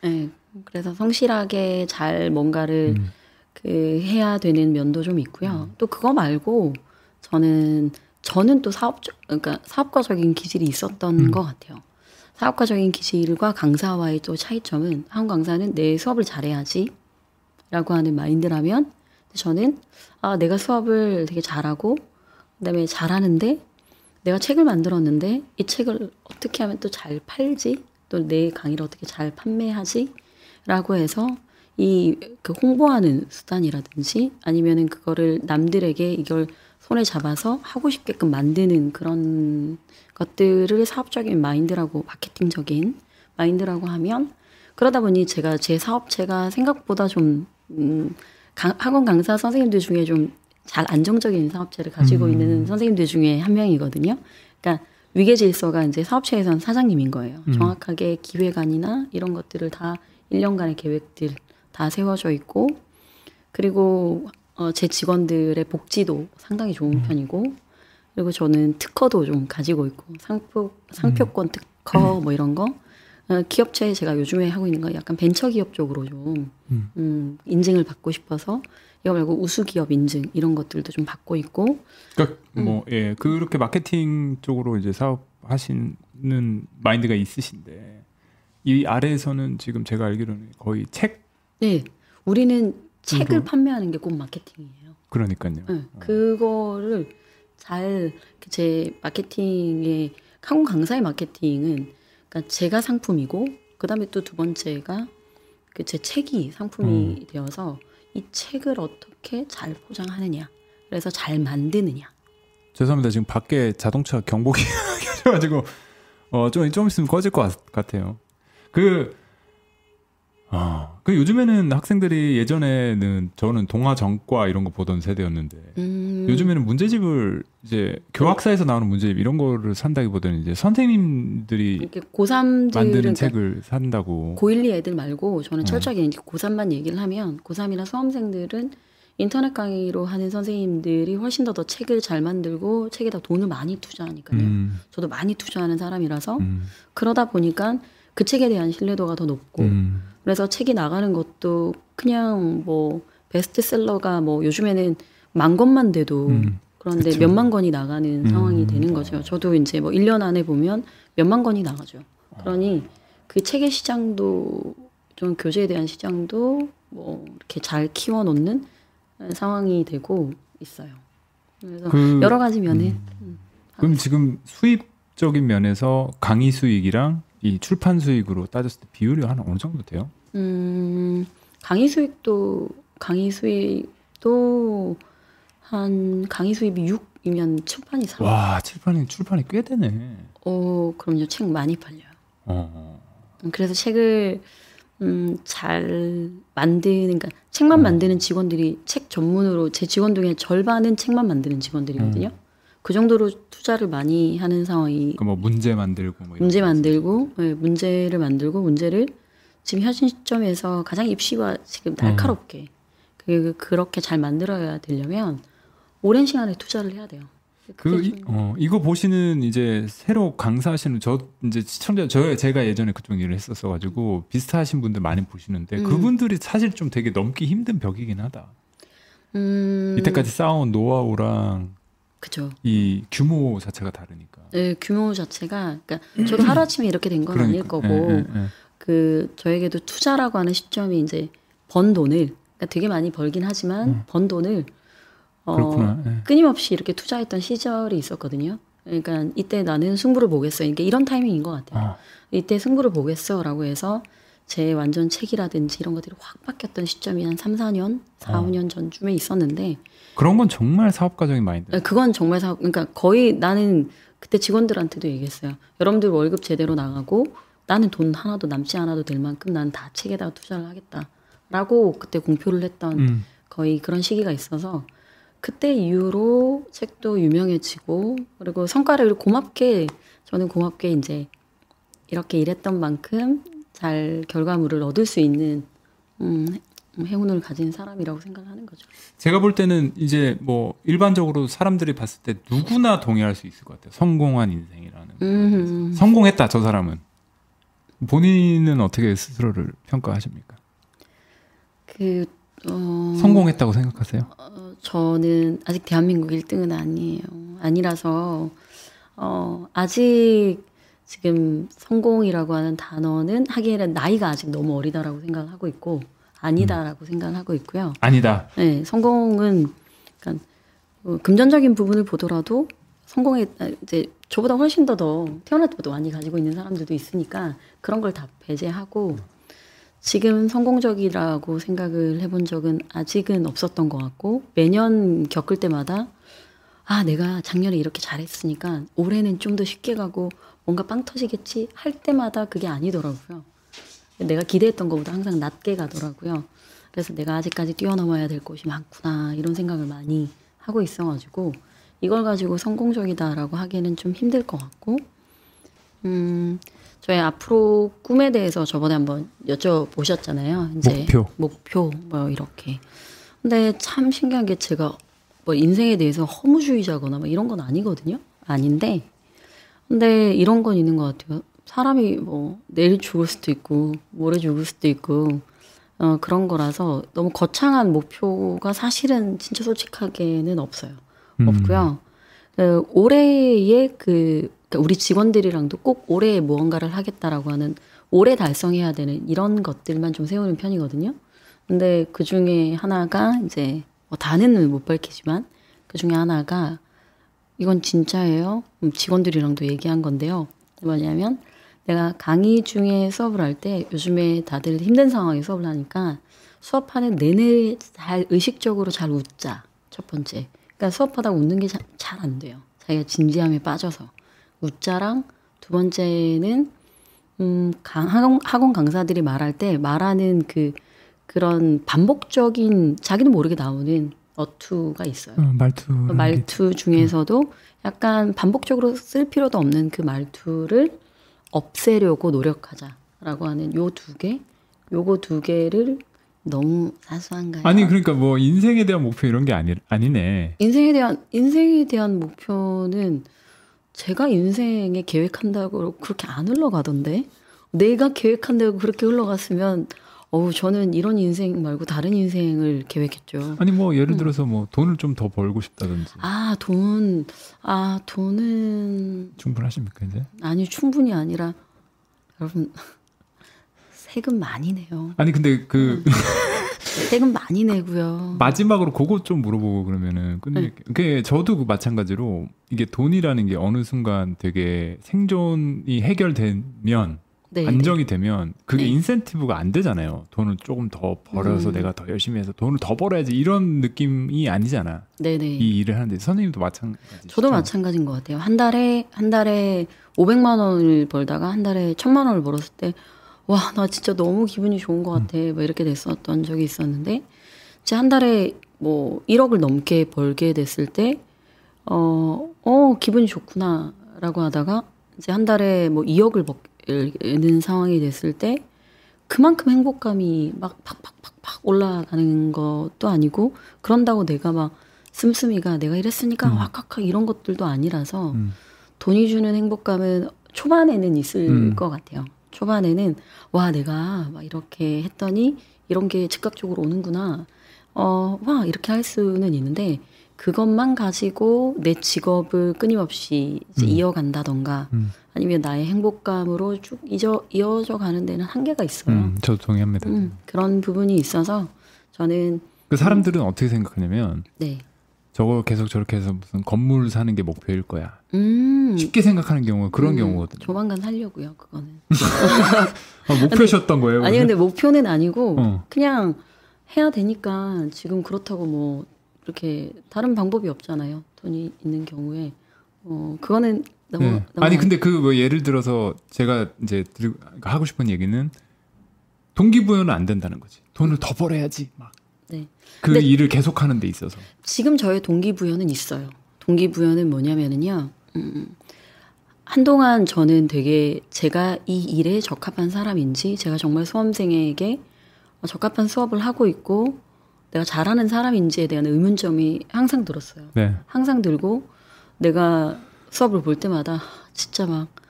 네, 그래서 성실하게 잘 뭔가를 음. 그 해야 되는 면도 좀 있고요. 또 그거 말고 저는 저는 또 사업적 그러니까 사업가적인 기질이 있었던 음. 것 같아요. 사업가적인 기질과 강사와의 또 차이점은 한국 강사는 내 수업을 잘해야지라고 하는 마인드라면 저는 아 내가 수업을 되게 잘하고 그다음에 잘하는데 내가 책을 만들었는데 이 책을 어떻게 하면 또 잘 팔지? 또 내 강의를 어떻게 잘 판매하지 라고 해서 이 그 홍보하는 수단이라든지 아니면은 그거를 남들에게 이걸 손에 잡아서 하고 싶게끔 만드는 그런 것들을 사업적인 마인드라고 마케팅적인 마인드라고 하면 그러다 보니 제가 제 사업체가 생각보다 좀 음, 강- 학원 강사 선생님들 중에 좀 잘 안정적인 사업체를 가지고 음. 있는 선생님들 중에 한 명이거든요. 그러니까 위계 질서가 이제 사업체에선 사장님인 거예요. 음. 정확하게 기획안이나 이런 것들을 다 1년간의 계획들 다 세워져 있고 그리고 어, 제 직원들의 복지도 상당히 좋은 음. 편이고 그리고 저는 특허도 좀 가지고 있고 상표 상표권 특허 뭐 이런 거 어, 기업체에 제가 요즘에 하고 있는 거 약간 벤처 기업 쪽으로 좀 음. 음, 인증을 받고 싶어서 이거 말고 우수 기업 인증 이런 것들도 좀 받고 있고 그러니까 음. 뭐 예, 그렇게 마케팅 쪽으로 이제 사업 하시는 마인드가 있으신데 이 아래에서는 지금 제가 알기로는 거의 책 네 우리는 책을 음. 판매하는 게 꼭 마케팅이에요. 그러니까요. 네, 그거를 잘 제 마케팅의 한국 강사의 마케팅은 그러니까 제가 상품이고 그다음에 또 두 번째가 그 제 책이 상품이 되어서 이 책을 어떻게 잘 포장하느냐 그래서 잘 만드느냐 죄송합니다. 지금 밖에 자동차 경보기 *laughs* 켜져가지고 어 좀 좀 있으면 꺼질 것 같, 같아요. 그 아, 그 요즘에는 학생들이 예전에는 저는 동화 전과 이런 거 보던 세대였는데 음, 요즘에는 문제집을 이제 교학사에서 나오는 문제집 이런 거를 산다기보다는 이제 선생님들이 이렇게 고3들은 만드는 책을 산다고. 고1, 2 애들 말고 저는 어. 철저하게 이제 고3만 얘기를 하면 고3이나 수험생들은 인터넷 강의로 하는 선생님들이 훨씬 더 더 책을 잘 만들고 책에다 돈을 많이 투자하니까요. 음, 저도 많이 투자하는 사람이라서 음, 그러다 보니까 그 책에 대한 신뢰도가 더 높고 음, 그래서 책이 나가는 것도 그냥 뭐 베스트셀러가 뭐 요즘에는 만 권만 돼도 음. 그런데 그쵸. 몇만 권이 나가는 음. 상황이 되는 거죠. 저도 이제 뭐 1년 안에 보면 몇만 권이 나가죠. 그러니 그 책의 시장도 좀 교재에 대한 시장도 뭐 이렇게 잘 키워 놓는 상황이 되고 있어요. 그래서 그- 여러 가지 면에 음. 음, 그럼 지금 수입적인 면에서 강의 수익이랑 이 출판 수익으로 따졌을 때 비율이 한 어느 정도 돼요? 음, 강의 수익도 강의 수익도 한 강의 수입이 6이면 출판이 3. 와, 출판이 출판이 꽤 되네. 어, 그럼요. 책 많이 팔려요. 어. 음, 그래서 책을 음, 잘 만드는, 그러니까 책만 음. 만드는 직원들이 책 전문으로 제 직원 중에 절반은 책만 만드는 직원들이거든요. 음. 그 정도로 투자를 많이 하는 상황이 그뭐 문제 만들고 뭐 문제 거 만들고 네, 문제를 만들고 문제를 지금 현 시점에서 가장 입시가 지금 날카롭게 그 그렇게 잘 만들어야 되려면 오랜 시간에 투자를 해야 돼요. 그 이, 좀- 어, 이거 보시는 이제 새로 강사하시는 저 이제 시청자 저 제가 예전에 그쪽 일을 했었어 가지고 비슷하신 분들 많이 보시는데 음. 그분들이 사실 좀 되게 넘기 힘든 벽이긴 하다. 음, 이때까지 쌓아온 노하우랑 그죠. 이 규모 자체가 다르니까. 네, 규모 자체가 그러니까 저도 하루 아침에 이렇게 된 건 아닐 거고 예, 예, 예. 그 저에게도 투자라고 하는 시점이 이제 번 돈을 그러니까 되게 많이 벌긴 하지만 번 돈을 어, 음. 그렇구나. 예. 끊임없이 이렇게 투자했던 시절이 있었거든요. 그러니까 이때 나는 승부를 보겠어. 그러니까 이런 타이밍인 것 같아요. 어. 이때 승부를 보겠어라고 해서 제 완전 책이라든지 이런 것들이 확 바뀌었던 시점이 한 3, 4년, 4, 어. 5년 전쯤에 있었는데 그런 건 정말 사업가적인 마인드. 그건 정말 사 그러니까 거의 나는 그때 직원들한테도 얘기했어요. 여러분들 월급 제대로 나가고 나는 돈 하나도 남지 않아도 될 만큼 난 다 책에다가 투자를 하겠다라고 그때 공표를 했던 음. 거의 그런 시기가 있어서 그때 이후로 책도 유명해지고 그리고 성과를 고맙게 저는 고맙게 이제 이렇게 일했던 만큼 잘 결과물을 얻을 수 있는 음, 행운을 가진 사람이라고 생각하는 거죠. 제가 볼 때는 이제 뭐 일반적으로 사람들이 봤을 때 누구나 동의할 수 있을 것 같아요. 성공한 인생이라는. 음, 성공했다 저 사람은. 본인은 어떻게 스스로를 평가하십니까? 그 어, 성공했다고 생각하세요? 어, 저는 아직 대한민국 1등은 아니에요. 아니라서 어, 아직 지금 성공이라고 하는 단어는 하기에는 나이가 아직 너무 어리다라고 생각하고 있고 아니다라고 생각하고 있고요. 아니다. 네, 성공은 그러니까 어, 금전적인 부분을 보더라도 성공에 아, 이제 저보다 훨씬 더 더 태어날 때부터 많이 가지고 있는 사람들도 있으니까 그런 걸 다 배제하고 지금 성공적이라고 생각을 해본 적은 아직은 없었던 것 같고 매년 겪을 때마다 아 내가 작년에 이렇게 잘했으니까 올해는 좀 더 쉽게 가고 뭔가 빵 터지겠지 할 때마다 그게 아니더라고요. 내가 기대했던 것보다 항상 낮게 가더라고요. 그래서 내가 아직까지 뛰어넘어야 될 곳이 많구나 이런 생각을 많이 하고 있어가지고 이걸 가지고 성공적이다라고 하기에는 좀 힘들 것 같고 음 저희 앞으로 꿈에 대해서 저번에 한번 여쭤보셨잖아요. 이제 목표. 목표 뭐 이렇게. 근데 참 신기한 게 제가 뭐 인생에 대해서 허무주의자거나 뭐 이런 건 아니거든요. 아닌데 근데 이런 건 있는 것 같아요. 사람이 뭐 내일 죽을 수도 있고 모레 죽을 수도 있고 어, 그런 거라서 너무 거창한 목표가 사실은 진짜 솔직하게는 없어요. 음. 없고요. 그 올해의 그 그러니까 우리 직원들이랑도 꼭 올해 무언가를 하겠다라고 하는 올해 달성해야 되는 이런 것들만 좀 세우는 편이거든요. 근데 그 중에 하나가 이제 뭐 다는 못 밝히지만 그 중에 하나가 이건 진짜예요. 음, 직원들이랑도 얘기한 건데요. 뭐냐면 내가 강의 중에 수업을 할 때 요즘에 다들 힘든 상황에 수업을 하니까 수업하는 내내 잘 의식적으로 잘 웃자. 첫 번째. 그러니까 수업하다가 웃는 게 잘 안 돼요. 자기가 진지함에 빠져서. 웃자랑 두 번째는 음, 강, 학원, 학원 강사들이 말할 때 말하는 그 그런 반복적인 자기도 모르게 나오는 어투가 있어요. 어, 말투. 그 말투 중에서도 약간 반복적으로 쓸 필요도 없는 그 말투를 없애려고 노력하자라고 하는 요 두 개, 요거 두 개를 너무 사소한가요? 아니 그러니까 뭐 인생에 대한 목표 이런 게 아니 아니네. 인생에 대한 인생에 대한 목표는 제가 인생에 계획한다고 그렇게 안 흘러가던데 내가 계획한다고 그렇게 흘러갔으면 어우 저는 이런 인생 말고 다른 인생을 계획했죠. 아니 뭐 예를 들어서 뭐 돈을 좀 더 벌고 싶다든지 아 돈, 아 돈은 충분하십니까 이제? 아니 충분히 아니라 여러분 *laughs* 세금 많이 내요. 아니 근데 그 *laughs* 세금 많이 내고요. 마지막으로 그거 좀 물어보고 그러면은 근데 네. 그게 저도 그 마찬가지로 이게 돈이라는 게 어느 순간 되게 생존이 해결되면 네, 안정이 되면 그게 네. 인센티브가 안 되잖아요. 돈을 조금 더 벌어서 음. 내가 더 열심히 해서 돈을 더 벌어야지 이런 느낌이 아니잖아. 네, 네. 이 일을 하는데 선생님도 마찬가지. 저도 마찬가지인 것 같아요. 한 달에 한 달에 500만 원을 벌다가 한 달에 1000만 원을 벌었을 때, 와, 나 진짜 너무 기분이 좋은 것 같아. 뭐 이렇게 됐었던 적이 있었는데, 이제 한 달에 뭐 1억을 넘게 벌게 됐을 때, 어, 어, 기분이 좋구나. 라고 하다가, 이제 한 달에 뭐 2억을 버 는 상황이 됐을 때, 그만큼 행복감이 막 팍팍팍팍 올라가는 것도 아니고, 그런다고 내가 막 씀씀이가 내가 이랬으니까 음. 확확확 이런 것들도 아니라서, 음. 돈이 주는 행복감은 초반에는 있을 음. 것 같아요. 초반에는 와 내가 막 이렇게 했더니 이런 게 즉각적으로 오는구나. 어, 와 이렇게 할 수는 있는데 그것만 가지고 내 직업을 끊임없이 음. 이어간다던가 음. 아니면 나의 행복감으로 쭉 이어, 이어져 가는 데는 한계가 있어요. 음, 저도 동의합니다. 음, 그런 부분이 있어서 저는 그 사람들은 어떻게 생각하냐면 네. 저걸 계속 저렇게 해서 무슨 건물 사는 게 목표일 거야. 음, 쉽게 생각하는 경우가 그런 음, 경우거든요. 조만간 살려고요. 그거는. *laughs* 아, 목표셨던 거예요? 아니 근데 목표는 아니고 어. 그냥 해야 되니까 지금 그렇다고 뭐 이렇게 다른 방법이 없잖아요. 돈이 있는 경우에 어 그거는 너무, 네. 너무 아니 근데 그 뭐 예를 들어서 제가 이제 들- 하고 싶은 얘기는 동기부여는 안 된다는 거지. 돈을 더 벌어야지. 막. 네. 그 일을 계속하는 데 있어서. 지금 저의 동기부여는 있어요. 동기부여는 뭐냐면은요. 음, 한동안 저는 되게 제가 이 일에 적합한 사람인지 제가 정말 수험생에게 적합한 수업을 하고 있고 내가 잘하는 사람인지에 대한 의문점이 항상 들었어요. 네. 항상 들고 내가 수업을 볼 때마다 진짜 막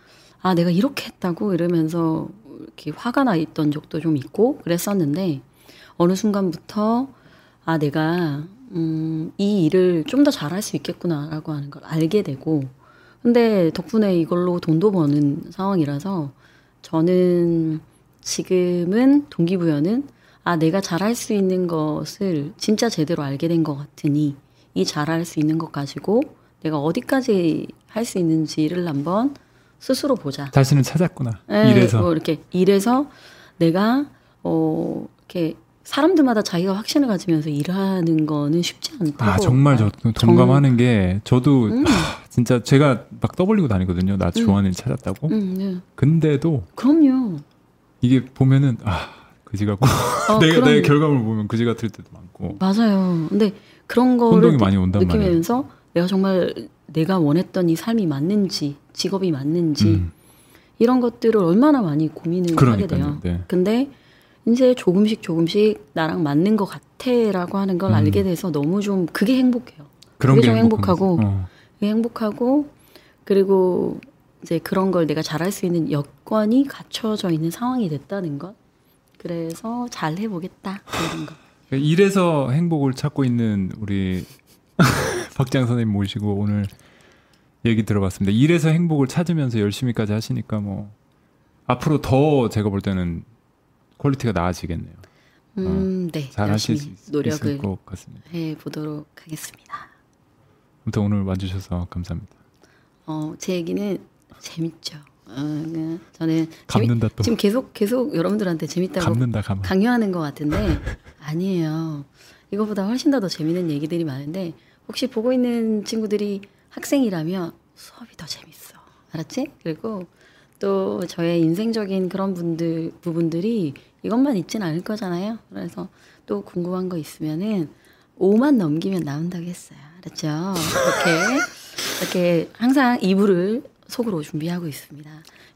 아 내가 이렇게 했다고 이러면서 이렇게 화가 나 있던 적도 좀 있고 그랬었는데 어느 순간부터 아 내가 음, 이 일을 좀 더 잘할 수 있겠구나라고 하는 걸 알게 되고 근데 덕분에 이걸로 돈도 버는 상황이라서 저는 지금은 동기부여는 아 내가 잘할 수 있는 것을 진짜 제대로 알게 된 것 같으니 이 잘할 수 있는 것 가지고 내가 어디까지 할 수 있는지를 한번 스스로 보자. 자신을 찾았구나. 예, 이래서. 뭐 이렇게 일해서 내가 어 이렇게 사람들마다 자기가 확신을 가지면서 일하는 거는 쉽지 않다고. 아 정말 저 동감하는 게 저도 음. 하, 진짜 제가 막 떠벌리고 다니거든요. 나 좋아하는 일 찾았다고. 음, 네. 근데도 그럼요. 이게 보면은 아 그지 같고 어, *laughs* 내, 그런- 내 결과물 보면 그지 같을 때도 많고 맞아요. 근데 그런 거를 온단 말이에요. 느끼면서 내가 정말 내가 원했던 이 삶이 맞는지 직업이 맞는지 음, 이런 것들을 얼마나 많이 고민을 하게 돼요. 그러니까요. 네. 근데 이제 조금씩 조금씩 나랑 맞는 것 같아라고 하는 걸 음. 알게 돼서 너무 좀 그게 행복해요. 그런 그게 게좀 행복하고. 어. 그게 행복하고 그리고 이제 그런 걸 내가 잘할 수 있는 여건이 갖춰져 있는 상황이 됐다는 것. 그래서 잘 해보겠다 이런 거. 이래서 행복을 찾고 있는 우리 *laughs* 박지향 선생님 모시고 오늘 얘기 들어봤습니다. 이래서 행복을 찾으면서 열심히까지 하시니까 뭐 앞으로 더 제가 볼 때는 quality가 나아지겠네요. 음, 네. 잘 하실 수 있, 노력을 을것 같습니다. 해 보도록 하겠습니다. 아무튼 오늘 와주셔서 감사합니다. 어, 제 얘기는 재밌죠. 어, 그 저는 재미, 감는다 또 지금 계속 계속 여러분들한테 재밌다고 감는다 감. 강요하는 것 같은데 *laughs* 아니에요. 이거보다 훨씬 더, 더 재밌는 얘기들이 많은데 혹시 보고 있는 친구들이 학생이라면 수업이 더 재밌어. 알았지? 그리고 또 저의 인생적인 그런 분들 부분들이 이것만 있진 않을 거잖아요. 그래서 또 궁금한 거 있으면은 5만 넘기면 나온다고 했어요. 알았죠? 이렇게 이렇게 항상 2부를 속으로 준비하고 있습니다.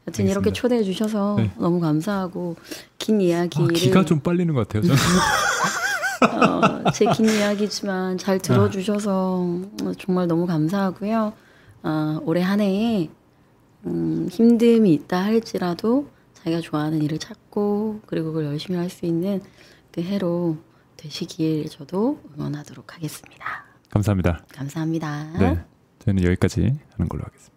여튼 이렇게 알겠습니다. 초대해 주셔서 네. 너무 감사하고 긴 아, 이야기를 기가 좀 빨리는 것 같아요. *laughs* 어, 제긴 이야기지만 잘 들어주셔서 어, 정말 너무 감사하고요. 어, 올해 한 해에 음, 힘듦이 있다 할지라도 자기가 좋아하는 일을 찾고 그리고 그걸 열심히 할 수 있는 그 해로 되시길 저도 응원하도록 하겠습니다. 감사합니다. 감사합니다. 네, 저희는 여기까지 하는 걸로 하겠습니다.